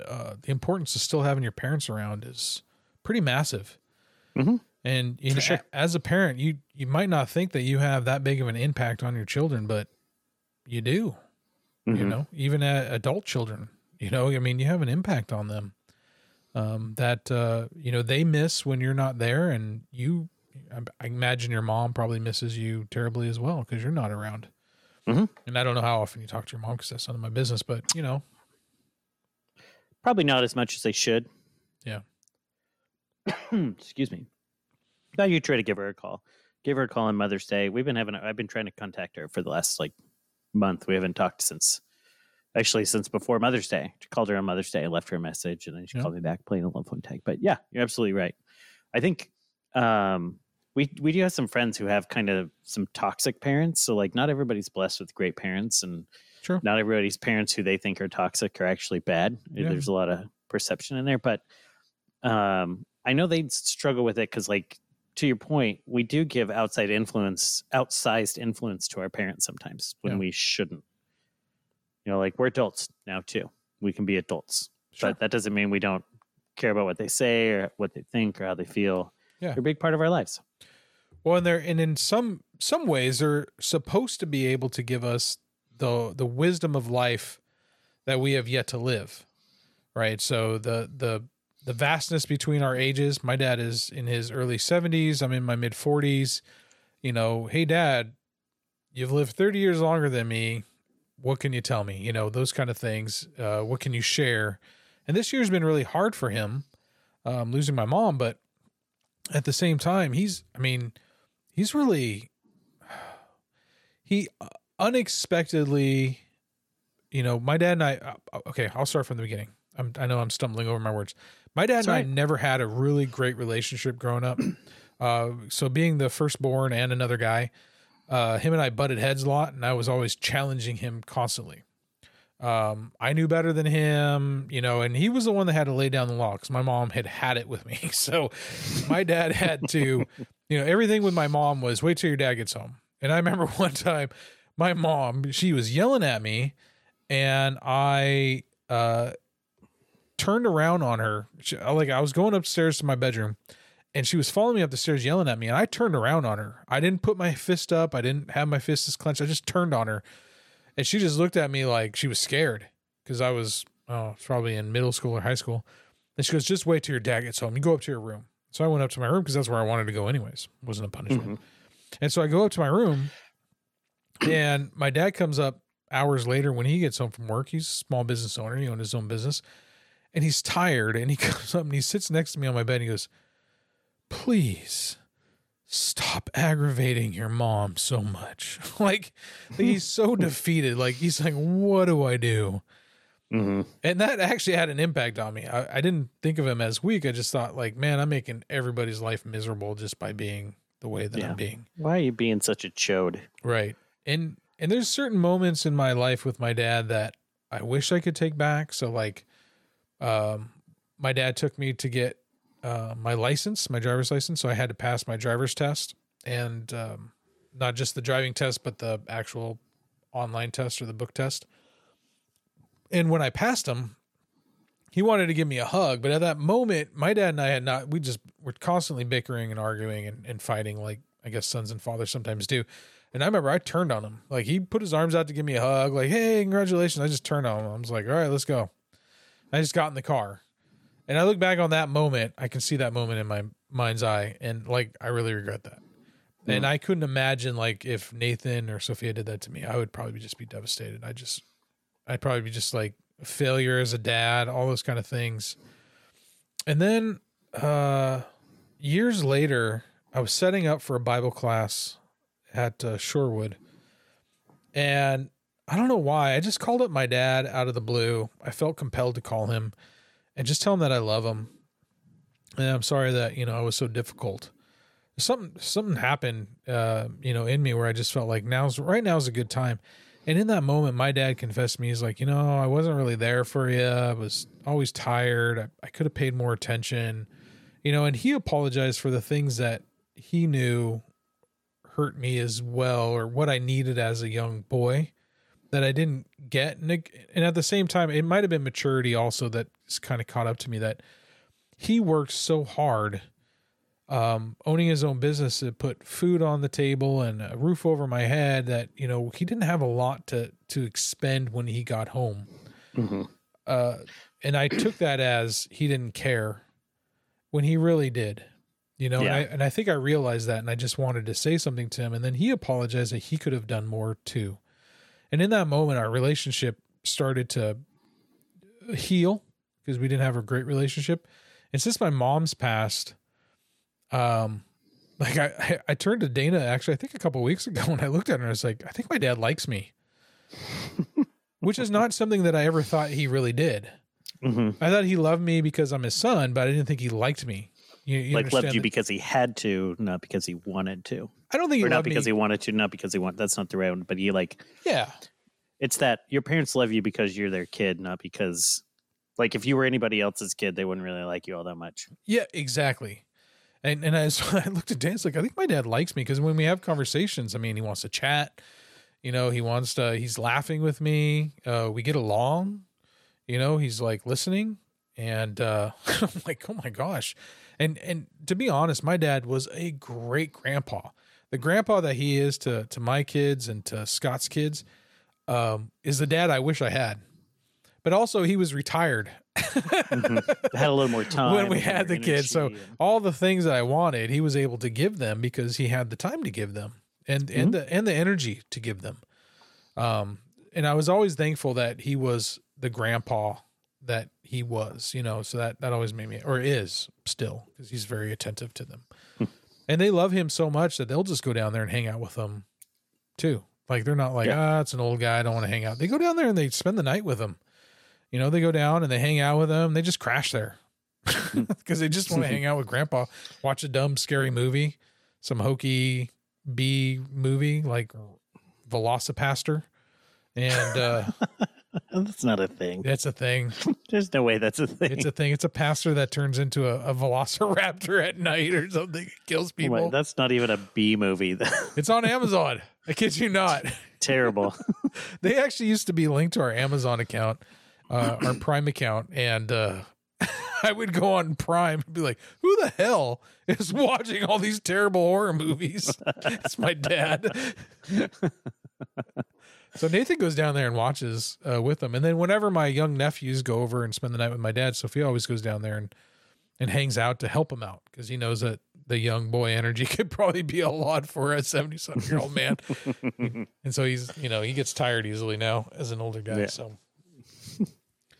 uh, the importance of still having your parents around is pretty massive. Mhm. And you know, sure. as a parent, you you might not think that you have that big of an impact on your children, but you do you Mhm. know even at adult children you know i mean you have an impact on them um, that uh, you know they miss when you're not there and you I, I imagine your mom probably misses you terribly as well because you're not around Mhm. and i don't know how often you talk to your mom because that's none of my business but you know Probably not as much as they should. Yeah. Excuse me. thought you try to give her a call. Give her a call on Mother's Day. We've been having. I've been trying to contact her for the last like month. We haven't talked since, actually, since before Mother's Day. I called her on Mother's Day. I left her a message, and then she Yeah. called me back playing a love phone tag. But yeah, you're absolutely right. I think um, we we do have some friends who have kind of some toxic parents. So like, not everybody's blessed with great parents, and Sure. not everybody's parents who they think are toxic are actually bad. Yeah. There's a lot of perception in there, but um, I know they struggle with it because, like, to your point, we do give outside influence, outsized influence to our parents sometimes when Yeah. we shouldn't. You know, like we're adults now too. We can be adults, Sure. but that doesn't mean we don't care about what they say or what they think or how they feel. Yeah. They're a big part of our lives. Well, and they're and in some some ways they're supposed to be able to give us the the wisdom of life that we have yet to live. Right? So the the the vastness between our ages, my dad is in his early 70s, I'm in my mid 40s. You know, hey dad, you've lived 30 years longer than me. What can you tell me? You know, those kind of things. Uh, what can you share? And this year's been really hard for him, um, losing my mom, but at the same time, he's, I mean, he's really he unexpectedly you know my dad and i uh, okay i'll start from the beginning I'm, i know i'm stumbling over my words my dad and i never had a really great relationship growing up. Uh, so being the firstborn and another guy uh, him and i butted heads a lot and i was always challenging him constantly. Um, i knew better than him you know and he was the one that had to lay down the law because my mom had had it with me. So my dad had to you know everything with my mom was wait till your dad gets home. And i remember one time my mom she was yelling at me and i uh turned around on her. She, like i was going upstairs to my bedroom and she was following me up the stairs yelling at me and i turned around on her. I didn't put my fist up. I didn't have my fists clenched. I just turned on her. And she just looked at me like she was scared because i was oh probably in middle school or high school. And she goes just wait till your dad gets home. You go up to your room. So i went up to my room because that's where i wanted to go anyways. It wasn't a punishment. Mm-hmm. And so i go up to my room and my dad comes up hours later when he gets home from work. He's a small business owner. He owned his own business and he's tired and he comes up and he sits next to me on my bed and he goes please stop aggravating your mom so much like, he's so defeated like he's like what do i do Mm-hmm. and that actually had an impact on me I, I didn't think of him as weak i just thought like man i'm making everybody's life miserable just by being the way that Yeah. i'm being Why are you being such a chode? Right. And and there's certain moments in my life with my dad that I wish I could take back. So like um my dad took me to get uh my license, my driver's license, so I had to pass my driver's test and um not just the driving test but the actual online test or the book test. And when I passed him, he wanted to give me a hug, but at that moment, my dad and I had not, we just were constantly bickering and arguing and, and fighting like I guess sons and fathers sometimes do. And I remember I turned on him. Like he put his arms out to give me a hug, like, hey, congratulations. I just turned on him. I was like, all right, let's go. I just got in the car. And I look back on that moment, I can see that moment in my mind's eye. And like I really regret that. And I couldn't imagine like if Nathan or Sophia did that to me, I would probably just be devastated. I just I'd probably be just like failure as a dad, all those kind of things. And then uh years later, I was setting up for a Bible class at uh, Shorewood. And I don't know why. I just called up my dad out of the blue. I felt compelled to call him and just tell him that I love him. And I'm sorry that, you know, I was so difficult. Something something happened uh, you know, in me where I just felt like now's right now is a good time. And in that moment, my dad confessed to me, he's like, you know, I wasn't really there for you. I was always tired. I, I could have paid more attention, you know, and he apologized for the things that he knew hurt me as well or what I needed as a young boy that I didn't get. And, and at the same time, it might have been maturity also that kind of caught up to me that he worked so hard um, owning his own business to put food on the table and a roof over my head that, you know, he didn't have a lot to, to expend when he got home. Mm-hmm. Uh, and I took that as he didn't care when he really did, you know, Yeah. and, I, and I think I realized that and I just wanted to say something to him. And then he apologized that he could have done more too. And in that moment, our relationship started to heal because we didn't have a great relationship. And since my mom's passed, um, Like I, I, turned to Dana actually, I think a couple weeks ago when I looked at her, and I was like, I think my dad likes me, which is not something that I ever thought he really did. hmm I thought he loved me because I'm his son, but I didn't think he liked me. You, you Like loved you that- because he had to, not because he wanted to, I don't think or not because me. he wanted to, not because he want. That's not the right one. But he like yeah, it's that your parents love you because you're their kid, not because like if you were anybody else's kid, they wouldn't really like you all that much. yeah, exactly. And and I, so I looked at Dan. It's like I think my dad likes me because when we have conversations, I mean, he wants to chat. You know, he wants to. He's laughing with me. Uh, we get along. You know, he's like listening, and uh, I'm like, oh my gosh. And and to be honest, my dad was a great grandpa. The grandpa that he is to to my kids and to Scott's kids um, is the dad I wish I had. But also, he was retired Mhm. had a little more time when we had the kids. So and- all the things that I wanted, he was able to give them because he had the time to give them and Mm-hmm. and the and the energy to give them. Um, and I was always thankful that he was the grandpa that he was, you know. So that that always made me, or is still, because he's very attentive to them. And they love him so much that they'll just go down there and hang out with them, too. Like they're not like, Yeah. ah, it's an old guy, I don't want to hang out. They go down there and they spend the night with him. You know, they go down and they hang out with them. They just crash there because they just want to hang out with grandpa, watch a dumb, scary movie, some hokey B movie like VelociPastor. And uh, that's not a thing. that's a thing. There's no way that's a thing. It's a thing. It's a pastor that turns into a, a velociraptor at night or something. It kills people. that's not even a B movie. It's on Amazon. I kid you not. Terrible. They actually used to be linked to our Amazon account, uh, our Prime account, and uh, I would go on Prime and be like, "Who the hell is watching all these terrible horror movies?" it's my dad. So Nathan goes down there and watches uh, with them, and then whenever my young nephews go over and spend the night with my dad, Sophia always goes down there and and hangs out to help him out because he knows that the young boy energy could probably be a lot for a 77 year old man. and so he's, you know, he gets tired easily now as an older guy. Yeah. So,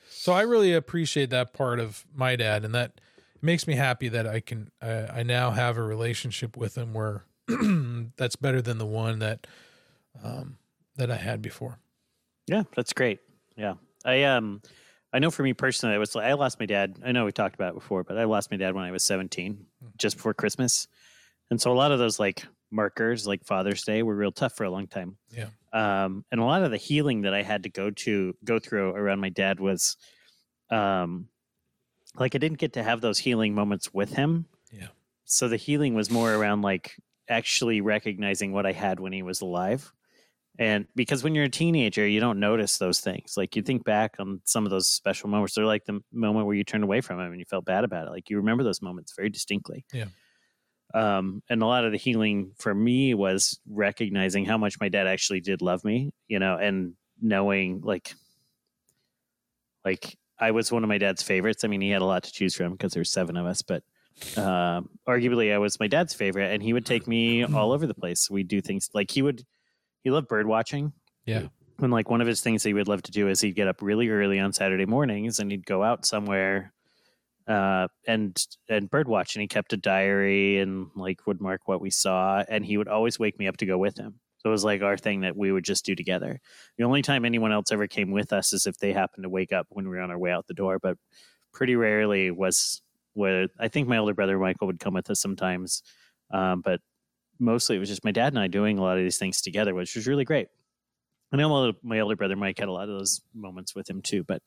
so I really appreciate that part of my dad. And that makes me happy that I can, I, I now have a relationship with him where that's better than the one that, um, that I had before. Yeah, that's great. Yeah. I um I know for me personally I was I lost my dad. I know we talked about it before, but I lost my dad when I was 17, just before Christmas. And so a lot of those like markers like Father's Day were real tough for a long time. Yeah. Um and a lot of the healing that I had to go to go through around my dad was um like I didn't get to have those healing moments with him. Yeah. So the healing was more around like actually recognizing what I had when he was alive. And because when you're a teenager, you don't notice those things. Like you think back on some of those special moments. They're like the moment where you turned away from him and you felt bad about it. Like you remember those moments very distinctly. Yeah. Um, and a lot of the healing for me was recognizing how much my dad actually did love me, you know, and knowing like, like I was one of my dad's favorites. I mean, he had a lot to choose from because there were seven of us, but uh, arguably I was my dad's favorite, and he would take me all over the place. We'd do things like he would. He loved bird watching. Yeah. And like one of his things that he would love to do is he'd get up really early on Saturday mornings and he'd go out somewhere uh and and bird watch and he kept a diary and like would mark what we saw and he would always wake me up to go with him. So it was like our thing that we would just do together. The only time anyone else ever came with us is if they happened to wake up when we were on our way out the door, but pretty rarely was where I think my older brother Michael would come with us sometimes. Um, but mostly it was just my dad and I doing a lot of these things together, which was really great. I know my, my older brother Mike had a lot of those moments with him too, but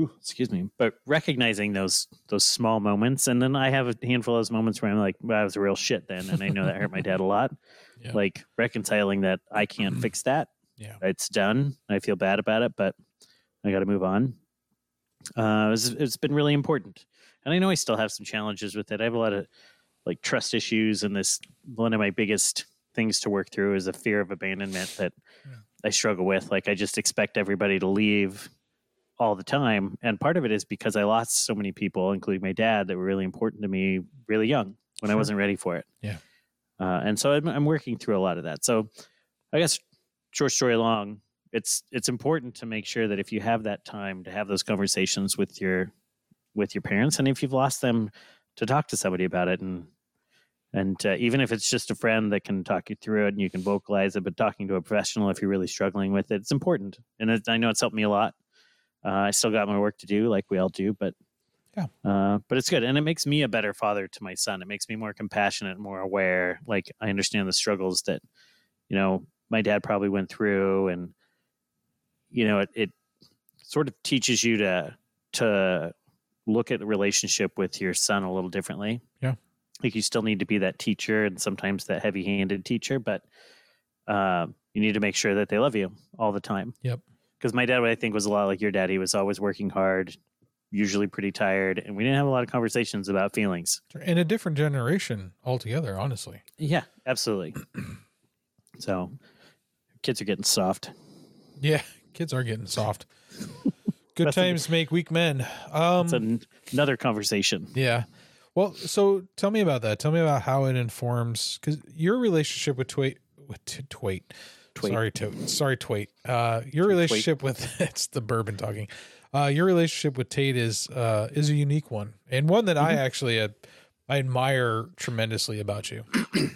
ooh, excuse me. But recognizing those those small moments, and then I have a handful of those moments where I'm like, well, I was a real shit then, and I know that hurt my dad a lot. Yeah. Like reconciling that I can't fix that. Yeah. It's done. I feel bad about it, but I got to move on. Uh, it's, it's been really important, and I know I still have some challenges with it. I have a lot of like trust issues, and this one of my biggest things to work through is a fear of abandonment that Yeah. I struggle with. Like I just expect everybody to leave all the time, and part of it is because I lost so many people, including my dad, that were really important to me really young when I wasn't ready for it. Yeah. uh, and so I'm, I'm working through a lot of that. So I guess short story long, it's it's important to make sure that if you have that time to have those conversations with your with your parents, and if you've lost them, to talk to somebody about it and And uh, even if it's just a friend that can talk you through it and you can vocalize it, but talking to a professional if you're really struggling with it, it's important. And it, I know it's helped me a lot. Uh, I still got my work to do, like we all do, but Yeah. uh, but it's good, and it makes me a better father to my son. It makes me more compassionate, more aware. Like I understand the struggles that you know my dad probably went through, and you know it, it sort of teaches you to to look at the relationship with your son a little differently. Yeah. Like you still need to be that teacher and sometimes that heavy-handed teacher, but um, you need to make sure that they love you all the time. Yep. Because my dad, I think, was a lot like your dad. He was always working hard, usually pretty tired, and we didn't have a lot of conversations about feelings. in a different generation altogether, honestly. Yeah, absolutely. so, kids are getting soft. Yeah, kids are getting soft. Good That's a- times make weak men. Um, It's an, another conversation. yeah. Well, so tell me about that. Tell me about how it informs because your relationship with Twait, with T- Twait, Twait. sorry, to, sorry, Twait. Uh, your relationship with it's the bourbon talking. Uh, your relationship with Tate is uh is a unique one and one that I actually uh, I admire tremendously about you.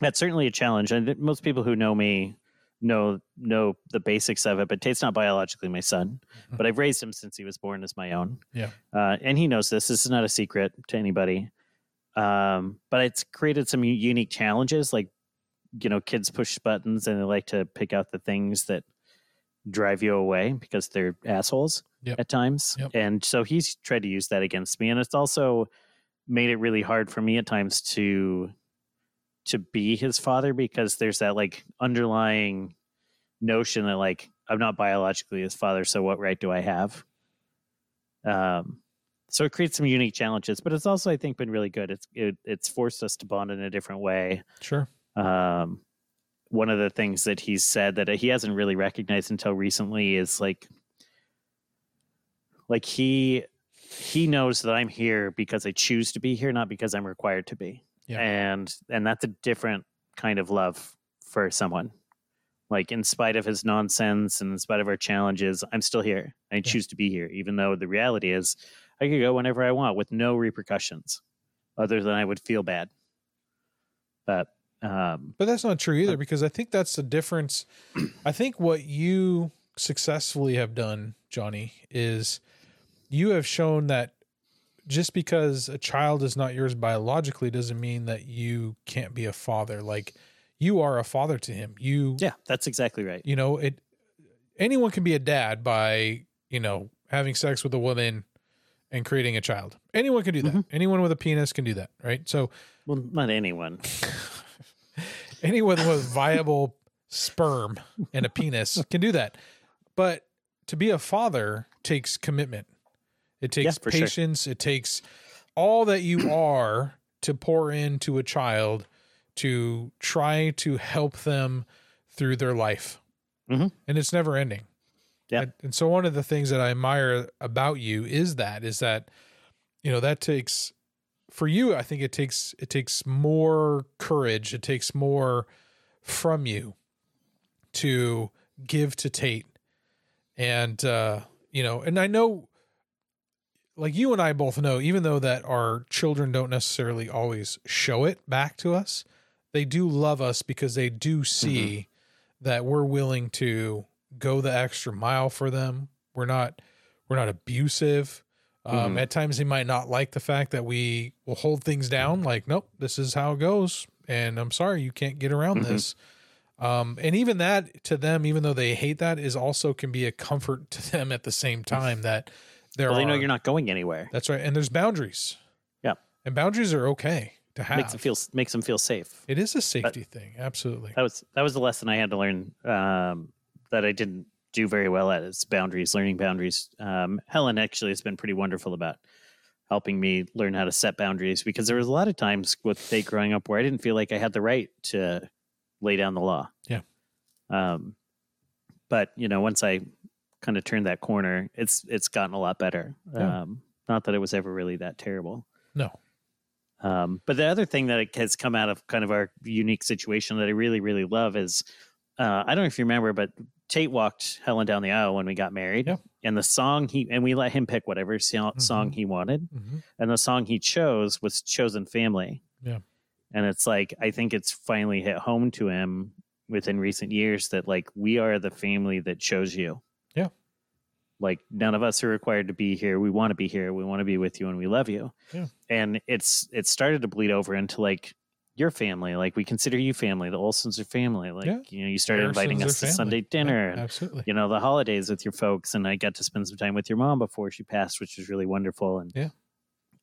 That's certainly a challenge, and most people who know me know know the basics of it. But Tate's not biologically my son, Mhm. but I've raised him since he was born as my own. Yeah. uh, and he knows this. This is not a secret to anybody. Um, but it's created some unique challenges. Like, you know, kids push buttons and they like to pick out the things that drive you away because they're assholes Yep. at times. Yep. And so he's tried to use that against me, and it's also made it really hard for me at times to to be his father because there's that like underlying notion that like I'm not biologically his father, so what right do I have? Um, so it creates some unique challenges, but it's also I think been really good. It's it, it's forced us to bond in a different way. Sure. Um, one of the things that he's said that he hasn't really recognized until recently is like like he he knows that I'm here because I choose to be here, not because I'm required to be. Yeah. And and that's a different kind of love for someone. Like in spite of his nonsense and in spite of our challenges, I'm still here. I choose to be here, even though the reality is I could go whenever I want with no repercussions, other than I would feel bad. But um, But that's not true either because I think that's the difference. I think what you successfully have done, Johnny, is you have shown that just because a child is not yours biologically doesn't mean that you can't be a father. Like you are a father to him. You yeah, that's exactly right. you know, it anyone can be a dad by, you know, having sex with a woman and creating a child. Anyone can do that. Mm-hmm. Anyone with a penis can do that, right? So Well, not anyone. anyone with viable sperm and a penis can do that. But to be a father takes commitment. It takes Yeah, for sure. patience. It takes all that you are to pour into a child to try to help them through their life. Mhm. And it's never ending. Yeah. And, and so one of the things that I admire about you is that is that you know that takes for you I think it takes it takes more courage, it takes more from you to give to Tate. And uh you know, and I know like you and I both know even though that our children don't necessarily always show it back to us, they do love us because they do see that we're willing to go the extra mile for them. We're not we're not abusive. Um, Mhm. At times, they might not like the fact that we will hold things down. Like, nope, this is how it goes, and I'm sorry you can't get around Mhm. this. Um, and even that to them, even though they hate that, is also can be a comfort to them at the same time that there Well, they know you're not going anywhere. That's right, and there's boundaries. Yeah. and boundaries are okay to have. Makes them feel makes them feel safe. it is a safety thing, absolutely. That was that was the lesson I had to learn um, that I didn't do very well at. Is boundaries, learning boundaries. Um, Helen actually has been pretty wonderful about helping me learn how to set boundaries because there was a lot of times with Tate growing up where I didn't feel like I had the right to lay down the law. Yeah. Um, but you know, once I kind of turned that corner, it's it's gotten a lot better. Yeah. Um, not that it was ever really that terrible. No, Um, but the other thing that has come out of kind of our unique situation that I really, really love is uh, I don't know if you remember, but Tate walked Helen down the aisle when we got married. Yeah. And the song he, and we let him pick whatever so- song he wanted. Mhm. And the song he chose was Chosen Family. Yeah. and it's like I think it's finally hit home to him within recent years that like we are the family that chose you. Yeah. Like none of us are required to be here. We want to be here. We want to be with you and we love you. Yeah. And it's it started to bleed over into like your family. Like we consider you family. The Olsons are family. Like Yeah. you know, you started inviting us to family. Sunday Yeah, dinner and absolutely. you know the holidays with your folks and i got to spend some time with your mom before she passed which was really wonderful and Yeah.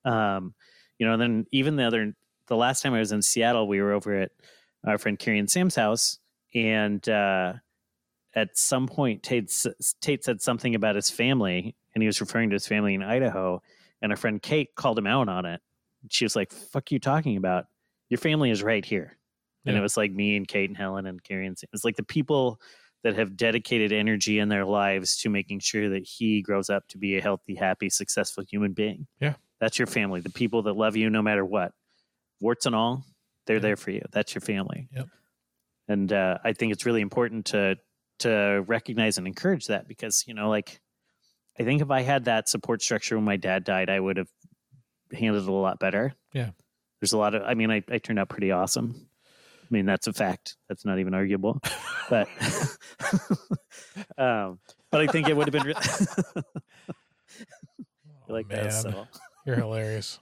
um you know then even the other the last time i was in seattle we were over at our friend carrie and sam's house and uh at some point tate, tate said something about his family and he was referring to his family in idaho and our friend kate called him out on it she was like fuck you talking about your family is right here and Yeah. it was like me and kate and helen and carrie and it's like the people that have dedicated energy in their lives to making sure that he grows up to be a healthy, happy, successful human being. Yeah. That's your family. The people that love you no matter what, warts and all, they're Yeah. there for you. That's your family. Yep. And uh, I think it's really important to to recognize and encourage that because you know, like, I think if I had that support structure when my dad died, I would have handled it a lot better. Yeah. There's a lot of. I mean, I, I turned out pretty awesome. I mean, that's a fact. That's not even arguable. But, um, but I think it would have been. Re- Oh, like that. man, So, you're hilarious.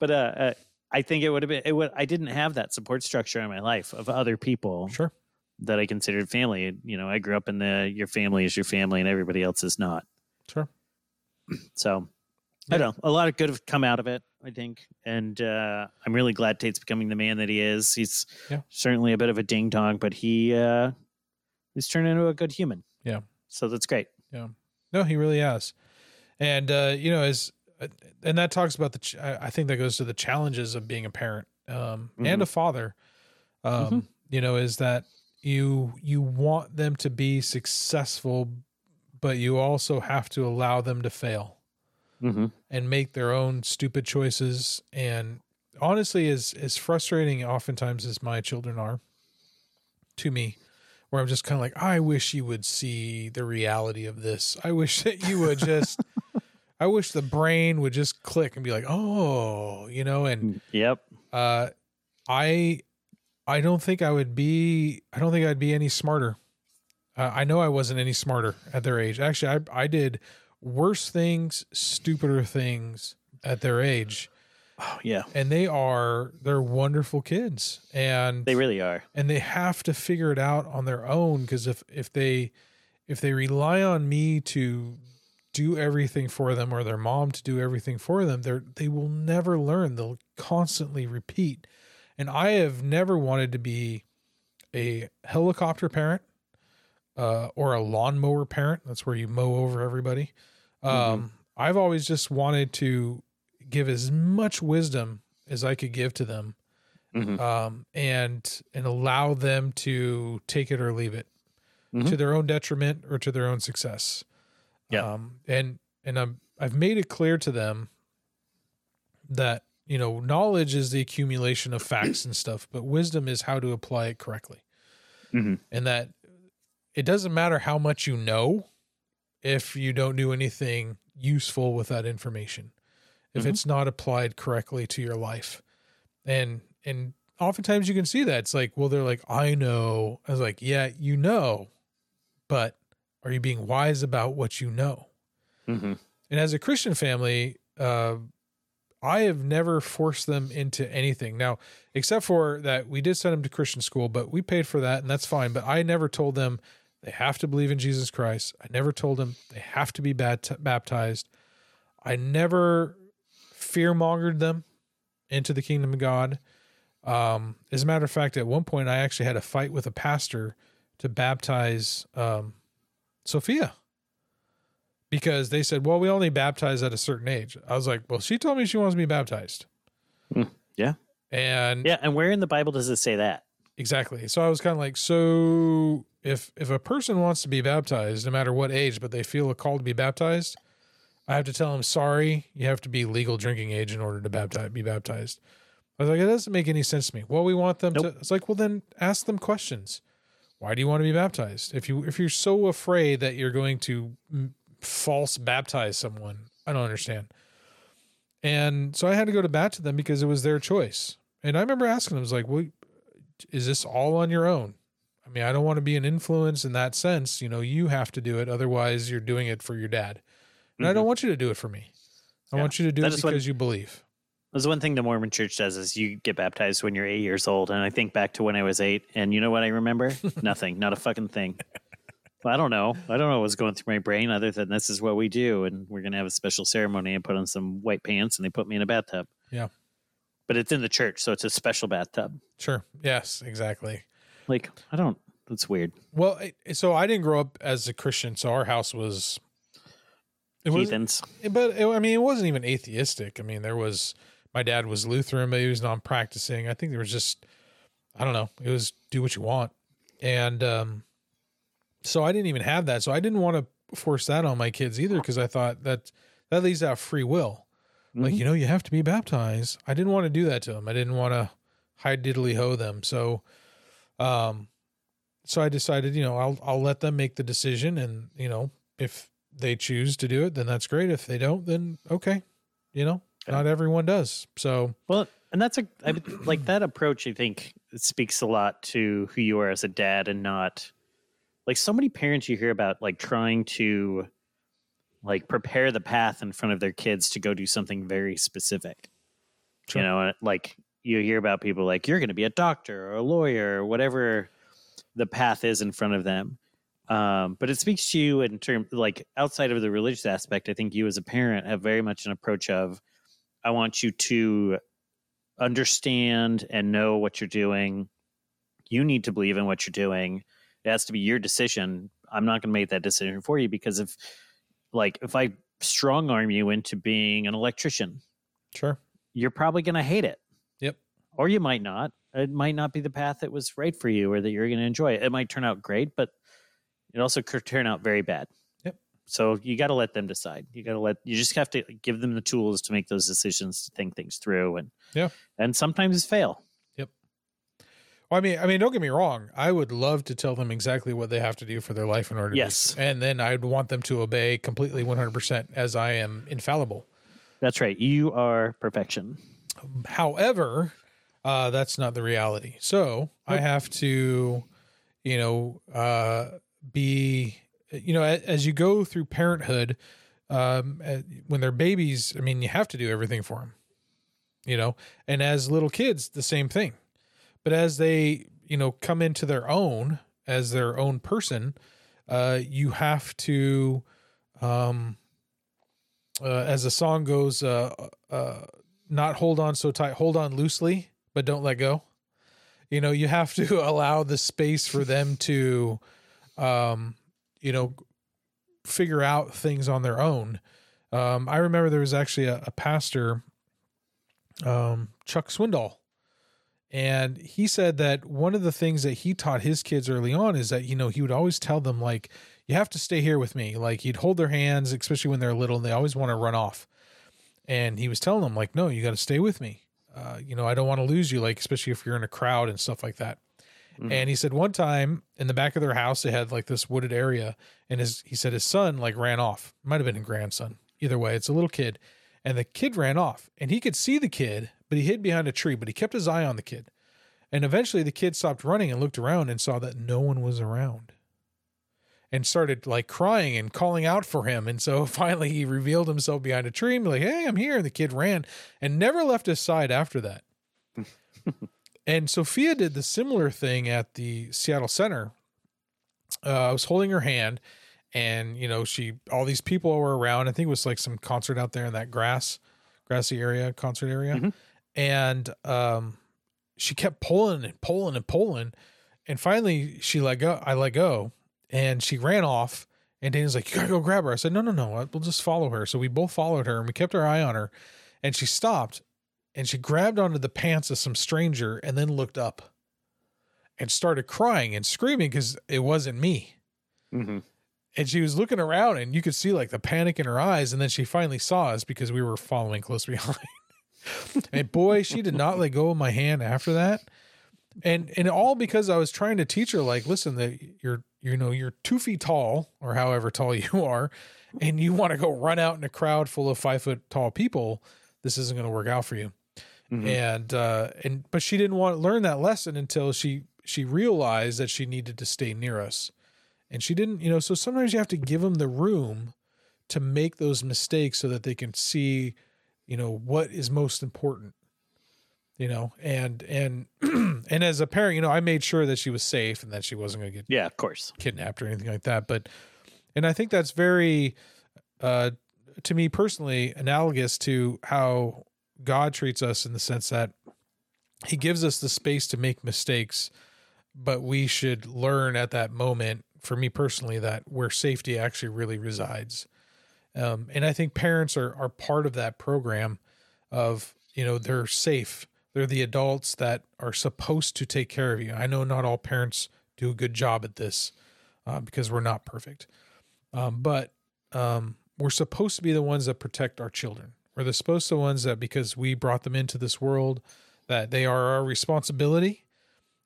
but uh, uh, I think it would have been. It would. I didn't have that support structure in my life of other people Sure. That I considered family. You know, I grew up in the your family is your family and everybody else is not. Sure. So Yeah. I don't know. A lot of good have come out of it, I think. And uh, I'm really glad Tate's becoming the man that he is. He's Yeah. certainly a bit of a ding dong, but he uh, he's turned into a good human. Yeah. So that's great. Yeah. No, he really has. And uh, you know, as uh, and that talks about the. Ch- I think that goes to the challenges of being a parent um, and a father. Um, Mhm. You know, is that you you want them to be successful, but you also have to allow them to fail Mm-hmm. and make their own stupid choices. And honestly, as as frustrating oftentimes as my children are to me, where I'm just kind of like, I wish you would see the reality of this. I wish that you would just, I wish the brain would just click and be like, oh, you know, and Yep. uh, I, I don't think I would be. I don't think I'd be any smarter. Uh, I know I wasn't any smarter at their age. Actually, I I did worse things, stupider things at their age, Oh yeah. and they are they're wonderful kids, and They really are. and they have to figure it out on their own because if if they if they rely on me to do everything for them or their mom to do everything for them they're they will never learn they'll constantly repeat and i have never wanted to be a helicopter parent uh, or a lawnmower parent that's where you mow over everybody um, i've always just wanted to give as much wisdom as i could give to them Mhm. um, and and allow them to take it or leave it Mhm. to their own detriment or to their own success. Yeah. Um, and and I'm I've made it clear to them that you know knowledge is the accumulation of facts and stuff, but wisdom is how to apply it correctly, Mhm. and that it doesn't matter how much you know if you don't do anything useful with that information if Mhm. it's not applied correctly to your life and and oftentimes you can see that it's like well they're like i know i was like yeah you know but are you being wise about what you know Mhm. and as a christian family uh i have never forced them into anything. Now except for that we did send them to christian school but we paid for that and that's fine but i never told them they have to believe in jesus christ. I never told them they have to be bat- baptized. I never fear mongered them into the kingdom of god. Um, as a matter of fact, at one point, I actually had a fight with a pastor to baptize um, Sophia because they said, "Well, we only baptize at a certain age." I was like, "Well, she told me she wants to be baptized." Mm, yeah. and Yeah. And where in the Bible does it say that? exactly. So I was kind of like, "So if if a person wants to be baptized, no matter what age, but they feel a call to be baptized." I have to tell them, sorry, you have to be legal drinking age in order to baptize, be baptized. I was like, it doesn't make any sense to me. Well, we want them to. It's like, well, then ask them questions. Why do you want to be baptized? If you if you're so afraid that you're going to false baptize someone, I don't understand. And so I had to go to bat to them because it was their choice, And I remember asking them, I was like, well, is this all on your own? I mean, I don't want to be an influence in that sense. You know, you have to do it. Otherwise, you're doing it for your dad. And I don't want you to do it for me. I Mm-hmm. Yeah. want you to do That it because you believe. There's one thing the Mormon church does is you get baptized when you're eight years old. And I think back to when I was eight, and you know what I remember? Nothing, not a fucking thing. I don't know. I don't know what's going through my brain other than this is what we do. And we're going to have a special ceremony and put on some white pants and they put me in a bathtub. Yeah. But it's in the church, so it's a special bathtub. Sure. Yes, exactly. Like, I don't, that's weird. Well, it- so I didn't grow up as a Christian, so our house was. It Heathens. but it, I mean, it wasn't even atheistic. I mean, there was my dad was Lutheran, but he was non-practicing. I think there was just, I don't know, it was do what you want, and um, so I didn't even have that. So I didn't want to force that on my kids either because I thought that that leaves out free will. Like Mhm. you know, you have to be baptized. I didn't want to do that to them. I didn't want to hide diddly ho them. So, um, so I decided, you know, I'll I'll let them make the decision, and you know, if they choose to do it, then that's great. If they don't, then okay. You know, not everyone does. So Well, and that's a I like that approach. I think speaks a lot to who you are as a dad, and not like so many parents you hear about like trying to like prepare the path in front of their kids to go do something very specific. Sure. You know, like you hear about people like you're going to be a doctor or a lawyer or whatever the path is in front of them. Um, but it speaks to you in terms like outside of the religious aspect. I think you as a parent have very much an approach of I want you to understand and know what you're doing. You need to believe in what you're doing. It has to be your decision. I'm not going to make that decision for you because if, like, if I strong arm you into being an electrician, sure, you're probably going to hate it. Yep. Or you might not. It might not be the path that was right for you or that you're going to enjoy. It might turn out great, but it also could turn out very bad. Yep. So you got to let them decide. You got to let, you just have to give them the tools to make those decisions, to think things through. And, Yeah. And sometimes fail. Well, I mean, I mean, don't get me wrong. I would love to tell them exactly what they have to do for their life in order. to Yes. and then I'd want them to obey completely, one hundred percent, as I am infallible. That's right. You are perfection. However, uh, that's not the reality. So I have to, you know, uh, be, you know, a- as you go through parenthood, um, uh, when they're babies, I mean, you have to do everything for them, you know, and as little kids, the same thing. But as they, you know, come into their own as their own person, uh, you have to, um, uh, as the song goes, uh, uh, not hold on so tight, hold on loosely, but don't let go. You know, you have to allow the space for them to, um, you know, figure out things on their own. Um, I remember there was actually a, a pastor, um, Chuck Swindoll, and he said that one of the things that he taught his kids early on is that, you know, he would always tell them, like, you have to stay here with me. Like, he'd hold their hands, especially when they're little, and they always want to run off. And he was telling them, like, no, you got to stay with me. Uh, you know, I don't want to lose you, like, especially if you're in a crowd and stuff like that. And he said one time in the back of their house, they had like this wooded area, and his he said his son like ran off. Might have been a grandson. Either way, it's a little kid, and the kid ran off, and he could see the kid, but he hid behind a tree, but he kept his eye on the kid. And eventually, the kid stopped running and looked around and saw that no one was around, and started like crying and calling out for him. And so finally, he revealed himself behind a tree and be like, "Hey, I'm here." And the kid ran and never left his side after that. And Sophia did the similar thing at the Seattle Center. Uh, I was holding her hand, and you know, she all these people were around. I think it was like some concert out there in that grass, grassy area, concert area, Mhm. and um, she kept pulling and pulling and pulling, and finally she let go. I let go, and she ran off. And Dana's like, "You gotta go grab her." I said, "No, no, no. We'll just follow her." So we both followed her, and we kept our eye on her. And she stopped, and she grabbed onto the pants of some stranger and then looked up and started crying and screaming because it wasn't me. Mm-hmm. And she was looking around and you could see like the panic in her eyes. And then she finally saw us because we were following close behind. and boy, she did not let go of my hand after that. And and all because I was trying to teach her, like, listen, that you're you know, you're two feet tall or however tall you are, and you want to go run out in a crowd full of five foot tall people, this isn't going to work out for you Mhm. and uh and but she didn't want to learn that lesson until she she realized that she needed to stay near us and she didn't you know so sometimes you have to give them the room to make those mistakes so that they can see you know what is most important you know and and and as a parent you know i made sure that she was safe and that she wasn't going to get Yeah, of course. kidnapped or anything like that but and i think that's very uh to me personally analogous to how god treats us in the sense that he gives us the space to make mistakes but we should learn at that moment for me personally that where safety actually really resides. Um, and i think parents are are part of that program of you know they're safe. They're the adults that are supposed to take care of you. I know not all parents do a good job at this uh, because we're not perfect. Um, but um, we're supposed to be the ones that protect our children. We're the supposed to ones that because we brought them into this world that they are our responsibility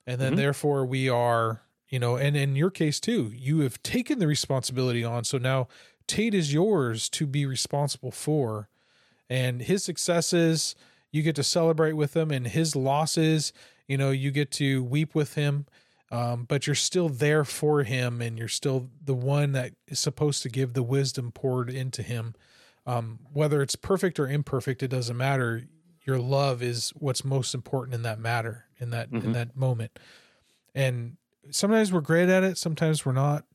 and then Mhm. therefore we are you know and in your case too you have taken the responsibility on. So now tate is yours to be responsible for and his successes you get to celebrate with him and his losses you know you get to weep with him um, but you're still there for him and you're still the one that is supposed to give the wisdom poured into him. Um, whether it's perfect or imperfect it doesn't matter. Your love is what's most important in that matter in that in Mhm. that moment. And sometimes we're great at it sometimes we're not.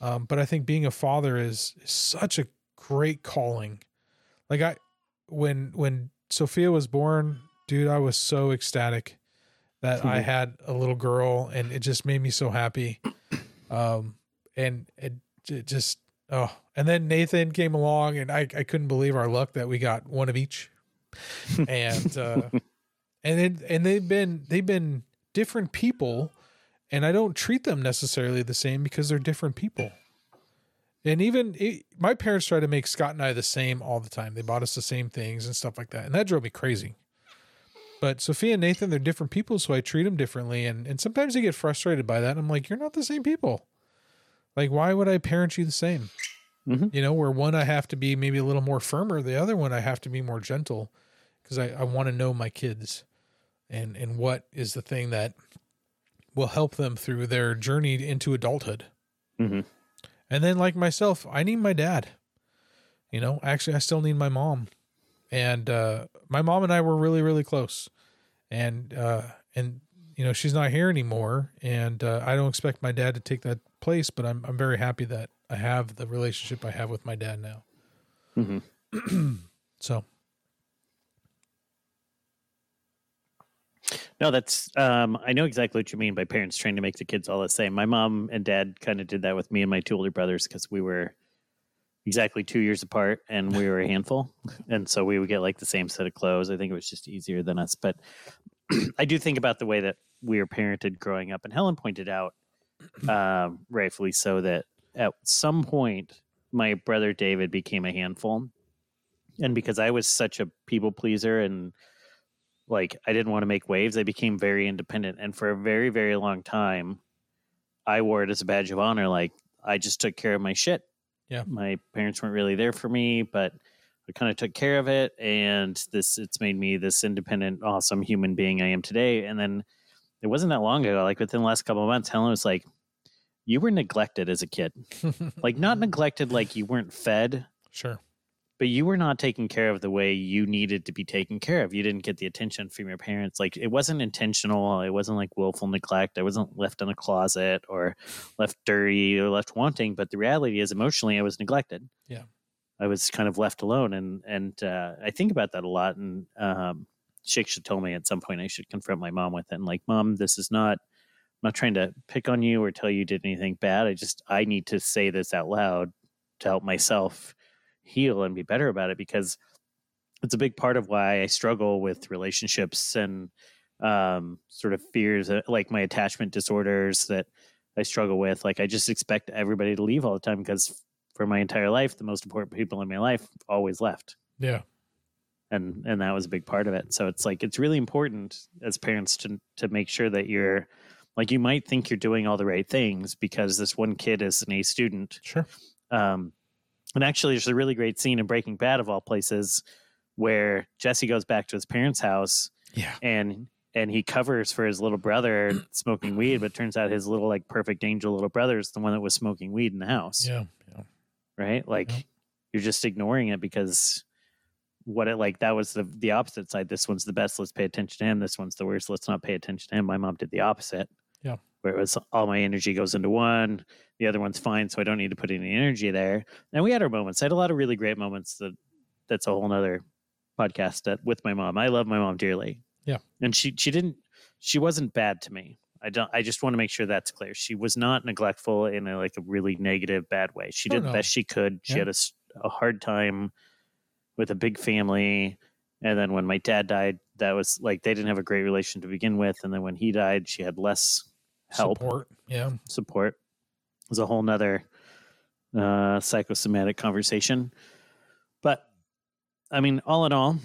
Um, but i think being a father is, is such a great calling. Like i when when sophia was born dude i was so ecstatic that i Mhm. had a little girl and it just made me so happy. Um and it, it just oh and then nathan came along and i i couldn't believe our luck that we got one of each. And uh and then and they've been they've been different people and i don't treat them necessarily the same because they're different people. And even it, my parents try to make scott and i the same all the time. They bought us the same things and stuff like that. And that drove me crazy. But sophia and nathan they're different people so i treat them differently. And and sometimes they get frustrated by that. I'm like you're not the same people. Like why would i parent you the same? Mhm. you know where one i have to be maybe a little more firmer the other one i have to be more gentle because I, I want to know my kids and and what is the thing that will help them through their journey into adulthood. Mhm. And then like myself, I need my dad. You know, actually I still need my mom. And uh my mom and I were really really close. And uh and you know, she's not here anymore and uh I don't expect my dad to take that place, but I'm I'm very happy that I have the relationship I have with my dad now. Mhm. So, No, that's um I know exactly what you mean by parents trying to make the kids all the same. My mom and dad kind of did that with me and my two older brothers because we were exactly two years apart and we were a handful. And so we would get like the same set of clothes. I think it was just easier than us. But I do think about the way that we were parented growing up. And Helen pointed out, um, rightfully so, that at some point my brother David became a handful. And because I was such a people pleaser and like I didn't want to make waves. I became very independent, and for a very, very long time, I wore it as a badge of honor. Like I just took care of my shit. Yeah. my parents weren't really there for me, but I kind of took care of it, and this it's made me this independent, awesome human being I am today. And then it wasn't that long ago, like within the last couple of months, Helen was like, "You were neglected as a kid, like not neglected, like you weren't fed." sure. But you were not taken care of the way you needed to be taken care of. You didn't get the attention from your parents. Like it wasn't intentional. It wasn't like willful neglect. I wasn't left in a closet or left dirty or left wanting. But the reality is, emotionally, I was neglected. Yeah. I was kind of left alone, and and uh, I think about that a lot. And um, Shake should tell me at some point I should confront my mom with it. And like, mom, this is not. I'm not trying to pick on you or tell you did anything bad. I just I need to say this out loud to help myself heal and be better about it because it's a big part of why I struggle with relationships and um, sort of fears, uh, like my attachment disorders that I struggle with. Like I just expect everybody to leave all the time because for my entire life, the most important people in my life always left, Yeah. and and that was a big part of it. So it's like it's really important as parents to to make sure that you're like you might think you're doing all the right things because this one kid is an A student Sure. um, and actually, there's a really great scene in Breaking Bad, of all places, where Jesse goes back to his parents' house Yeah. and and he covers for his little brother smoking weed, but turns out his little like perfect angel little brother is the one that was smoking weed in the house, Yeah. Yeah. right? Like Yeah. you're just ignoring it because what it like that was the the opposite side. This one's the best. Let's pay attention to him. This one's the worst. Let's not pay attention to him. My mom did the opposite. Yeah. Where it was all my energy goes into one, the other one's fine, so I don't need to put any energy there. And we had our moments. I had a lot of really great moments that that's a whole nother podcast that with my mom. I love my mom dearly. Yeah. And she she didn't she wasn't bad to me. I don't I just want to make sure that's clear. She was not neglectful in a like a really negative bad way. She Oh, did the best she could. She Yeah. had a hard time with a big family. And then when my dad died, that was like they didn't have a great relation to begin with. And then when he died, she had less help Support. Yeah. support was a whole nother uh, psychosomatic conversation. But I mean, all in all,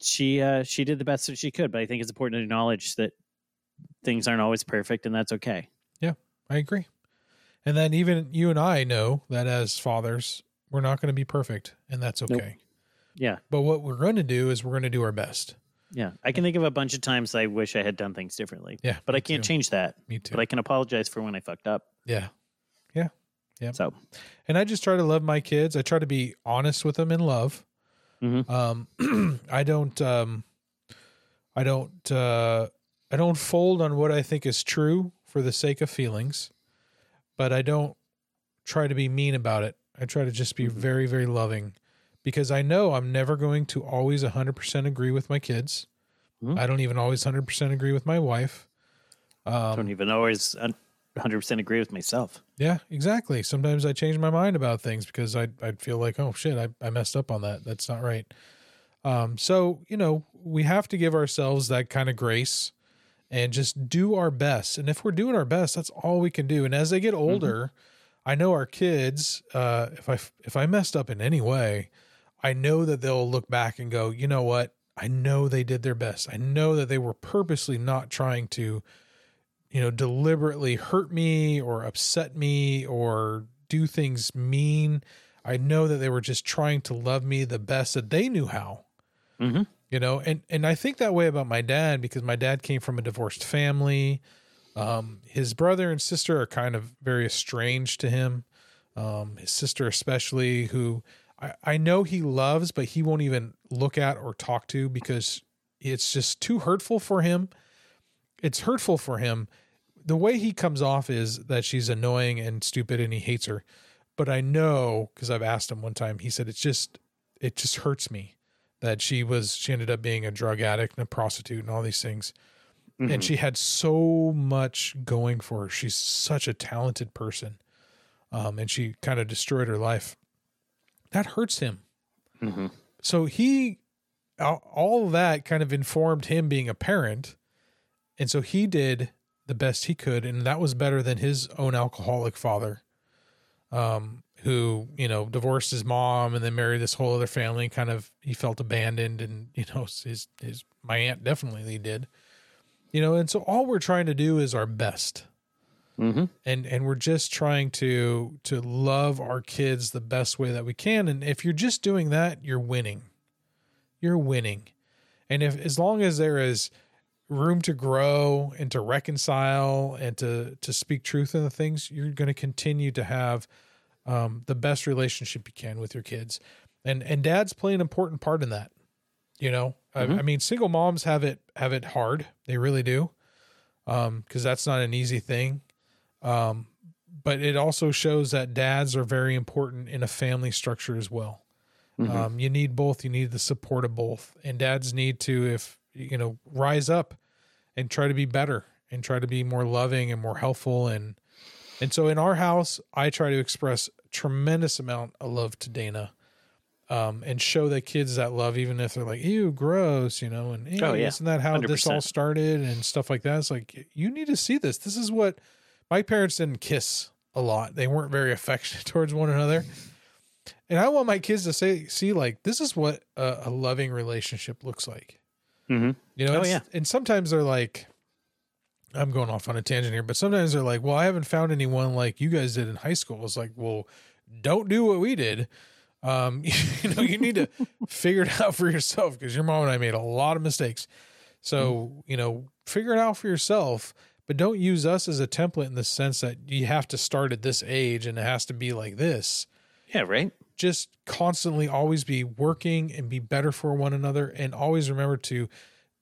she uh, she did the best that she could. But I think it's important to acknowledge that things aren't always perfect, and that's okay. Yeah, I agree. And then even you and I know that as fathers, we're not going to be perfect, and that's okay. Nope. Yeah, But what we're going to do is we're going to do our best. Yeah. I can think of a bunch of times I wish I had done things differently, Yeah. but I can't too. change that. Me too. But I can apologize for when I fucked up. yeah. yeah, yeah. So And I just try to love my kids. I try to be honest with them in love. Mhm. Um, I don't, um, I don't, uh, I don't fold on what I think is true for the sake of feelings, but I don't try to be mean about it. I try to just be Mhm. very, very loving because I know I'm never going to always 100% agree with my kids. Mhm. I don't even always 100% agree with my wife. I Um, don't even always 100% agree with myself. yeah, exactly. Sometimes I change my mind about things because I I feel like, oh shit, I, I messed up on that. That's not right. Um, so you know, we have to give ourselves that kind of grace and just do our best. And if we're doing our best, that's all we can do. And as they get older, I know our kids. Uh, if I if I messed up in any way, I know that they'll look back and go, you know what? I know they did their best. I know that they were purposely not trying to you know, deliberately hurt me or upset me or do things mean. I know that they were just trying to love me the best that they knew how. Mhm. You know, and and I think that way about my dad because my dad came from a divorced family. Um, his brother and sister are kind of very estranged to him. Um, his sister especially, who I, I know he loves, but he won't even look at or talk to because it's just too hurtful for him. It's hurtful for him. The way he comes off is that she's annoying and stupid and he hates her. But I know because I've asked him one time, he said it's just it just hurts me that she was she ended up being a drug addict and a prostitute and all these things. Mhm. And she had so much going for her. She's such a talented person. Um, and she kind of destroyed her life. That hurts him. Mhm. So he all that kind of informed him being a parent. And so he did the best he could, and that was better than his own alcoholic father, um, who you know divorced his mom and then married this whole other family. Kind of he felt abandoned, and you know his his my aunt definitely did, you know. And so all we're trying to do is our best, Mhm. and and we're just trying to to love our kids the best way that we can. And if you're just doing that, you're winning. You're winning, and if as long as there is room to grow and to reconcile and to to speak truth in the things you're going to continue to have um, the best relationship you can with your kids. And and dads play an important part in that you know? I, I mean single moms have it have it hard. They really do. Um because that's not an easy thing um but it also shows that dads are very important in a family structure as well. Um you need both. You need the support of both. And dads need to if you know rise up and try to be better and try to be more loving and more helpful. And and so in our house i try to express tremendous amount of love to dana um, and show the kids that love even if they're like ew gross you know and Oh, yeah. isn't that how this all started? and stuff like that. It's like you need to see this. This is what my parents didn't kiss a lot they weren't very affectionate towards one another and i want my kids to say see like this is what a, a loving relationship looks like Mhm. you know, Oh, yeah. and sometimes they're like, I'm going off on a tangent here, but sometimes they're like, well, I haven't found anyone like you guys did in high school. It's like, well, don't do what we did. Um, you know, you need to figure it out for yourself because your mom and I made a lot of mistakes. So, you know, figure it out for yourself, but don't use us as a template in the sense that you have to start at this age and it has to be like this. Yeah, right. Just constantly always be working and be better for one another and always remember to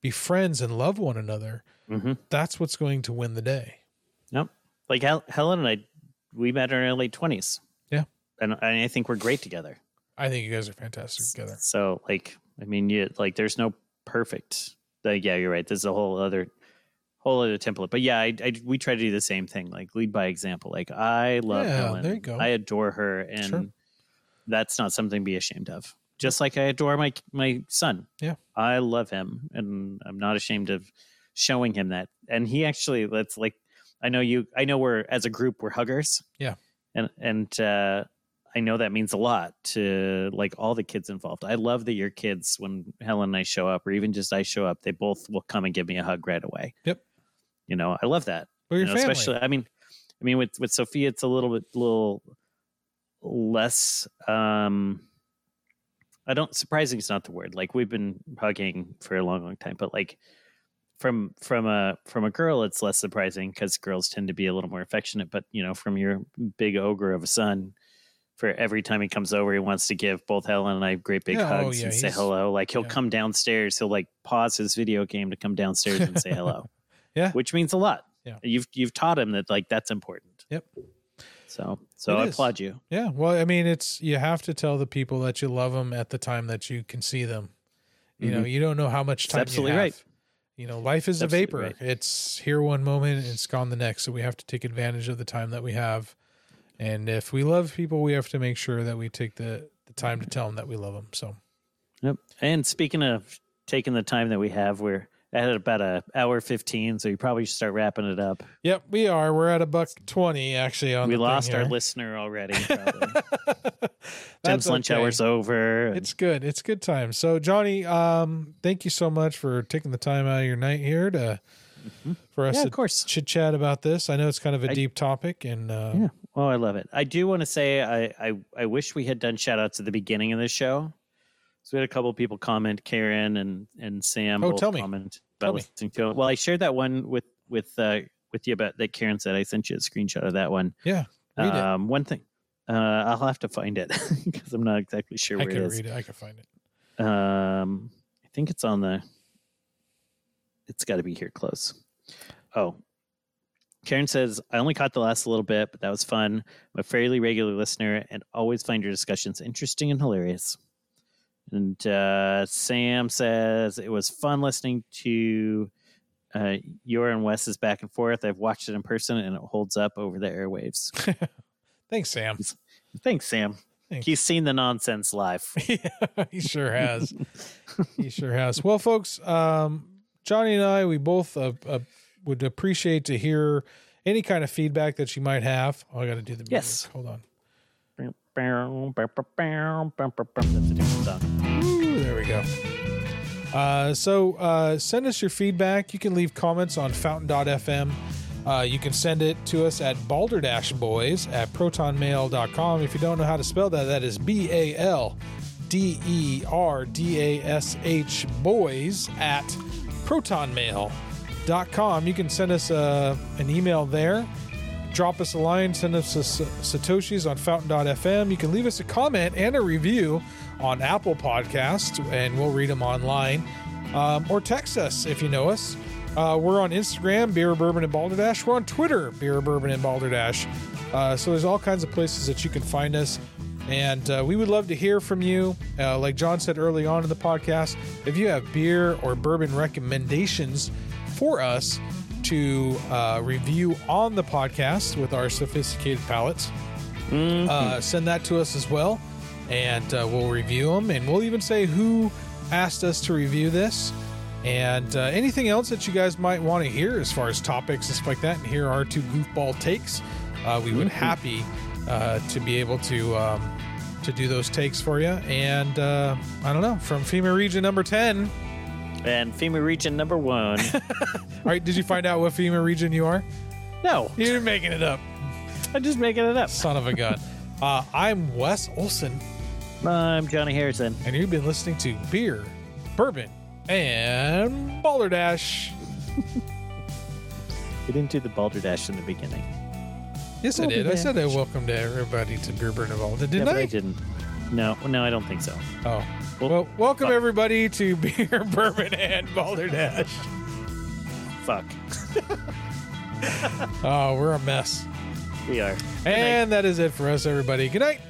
be friends and love one another. Mm-hmm. That's what's going to win the day. Yep. Like Hel- Helen and I, we met in our late twenties. Yeah. and, and I think we're great together. I think you guys are fantastic together. So, like, I mean, you like, there's no perfect. Like, yeah, you're right. There's a whole other, whole other template. But yeah, I, I we try to do the same thing. Like, lead by example. Like, I love Yeah, Helen. there you go. I adore her, and Sure. that's not something to be ashamed of. Just like I adore my my son. Yeah. I love him, and I'm not ashamed of showing him that. And he actually, that's like, I know you. I know we're as a group we're huggers. Yeah. And and uh, I know that means a lot to like all the kids involved. I love that your kids, when Helen and I show up, or even just I show up, they both will come and give me a hug right away. Yep. You know, I love that. Well, your You know, family. especially, I mean, I mean, with with Sophia, it's a little bit, little less. um I don't. Surprising is not the word. Like we've been hugging for a long, long time, but like from from a from a girl, it's less surprising because girls tend to be a little more affectionate. But you know, from your big ogre of a son, for every time he comes over, he wants to give both Helen and I great big Yeah, oh, hugs yeah, and say hello. Like he'll yeah. come downstairs, he'll like pause his video game to come downstairs and say hello. Yeah. which means a lot. Yeah. you've you've taught him that like that's important. Yep. So so I applaud you. Yeah, well, I mean, it's you have to tell the people that you love them at the time that you can see them. You know, mm-hmm. you don't know how much time. absolutely you have. right. You know, life is a vapor. right. It's here one moment and it's gone the next. So we have to take advantage of the time that we have. And if we love people, we have to make sure that we take the, the time to tell them that we love them. So Yep. And speaking of taking the time that we have, we're at about a hour fifteen, so you probably should start wrapping it up. Yep, we are. We're at a buck twenty actually on we lost our listener already. Tim's lunch okay. hour's over. and- It's good. It's good time. So Johnny, um, thank you so much for taking the time out of your night here to for us Mm-hmm. yeah, to of course. chit chat about this. I know it's kind of a I- deep topic, and uh, Yeah. Oh, I love it. I do want to say I, I I wish we had done shout outs at the beginning of the show. So we had a couple people comment, Karen and and Sam. Oh, tell me. comment Tell about me. listening to it. Well, I shared that one with with uh with you about that Karen said. I sent you a screenshot of that one. yeah, read it. Um, one thing. Uh, I'll have to find it because I'm not exactly sure where I can it is. read it. I can find it. Um, I think it's on the. It's got to be here close. Oh, Karen says I only caught the last little bit, but that was fun. I'm a fairly regular listener and always find your discussions interesting and hilarious. And uh, Sam says it was fun listening to uh, your and Wes's back and forth. I've watched it in person and it holds up over the airwaves. Thanks, Sam. Thanks, Sam. Thanks. He's seen the nonsense live. yeah, he sure has. he sure has. Well, folks, um, Johnny and I, we both uh, uh, would appreciate to hear any kind of feedback that you might have. Oh, I got to do the music. Yes. Hold on. There we go. Uh, so uh, send us your feedback. You can leave comments on fountain.fm. Uh, you can send it to us at balderdashboys at protonmail.com. If you don't know how to spell that, that is B A L D E R D A S H boys at protonmail.com. You can send us uh, an email there drop us a line, send us Satoshis on fountain.fm. You can leave us a comment and a review on Apple Podcasts, and we'll read them online. Um, or text us if you know us. Uh, we're on Instagram, Beer Bourbon and Balderdash. We're on Twitter, Beer Bourbon and Balderdash. Uh, so there's all kinds of places that you can find us. And uh, we would love to hear from you. Uh, like John said early on in the podcast, if you have beer or bourbon recommendations for us, to uh, review on the podcast with our sophisticated palates. Uh, send that to us as well, and uh, we'll review them. And we'll even say who asked us to review this, and uh, anything else that you guys might want to hear as far as topics and stuff like that. And here are two goofball takes. Uh, we would happy uh, to be able to um, to do those takes for you. And uh, I don't know from FEMA region number ten. And FEMA region number one. All right, did you find out what FEMA region you are? no, You're making it up. I'm just making it up. Son of a gun. Uh, I'm Wes Olson, I'm Johnny Harrison. and you've been listening to Beer, Bourbon, and Balderdash. We didn't do the balderdash in the beginning. Yes, I did. I said I welcomed everybody to Beer Bourbon, and yeah, didn't but I? I didn't. No, no, I don't think so. Oh. Well, welcome fuck. everybody to Beer Bourbon and Balderdash. Fuck. Oh, we're a mess. We are. And that is it for us, everybody. Good night.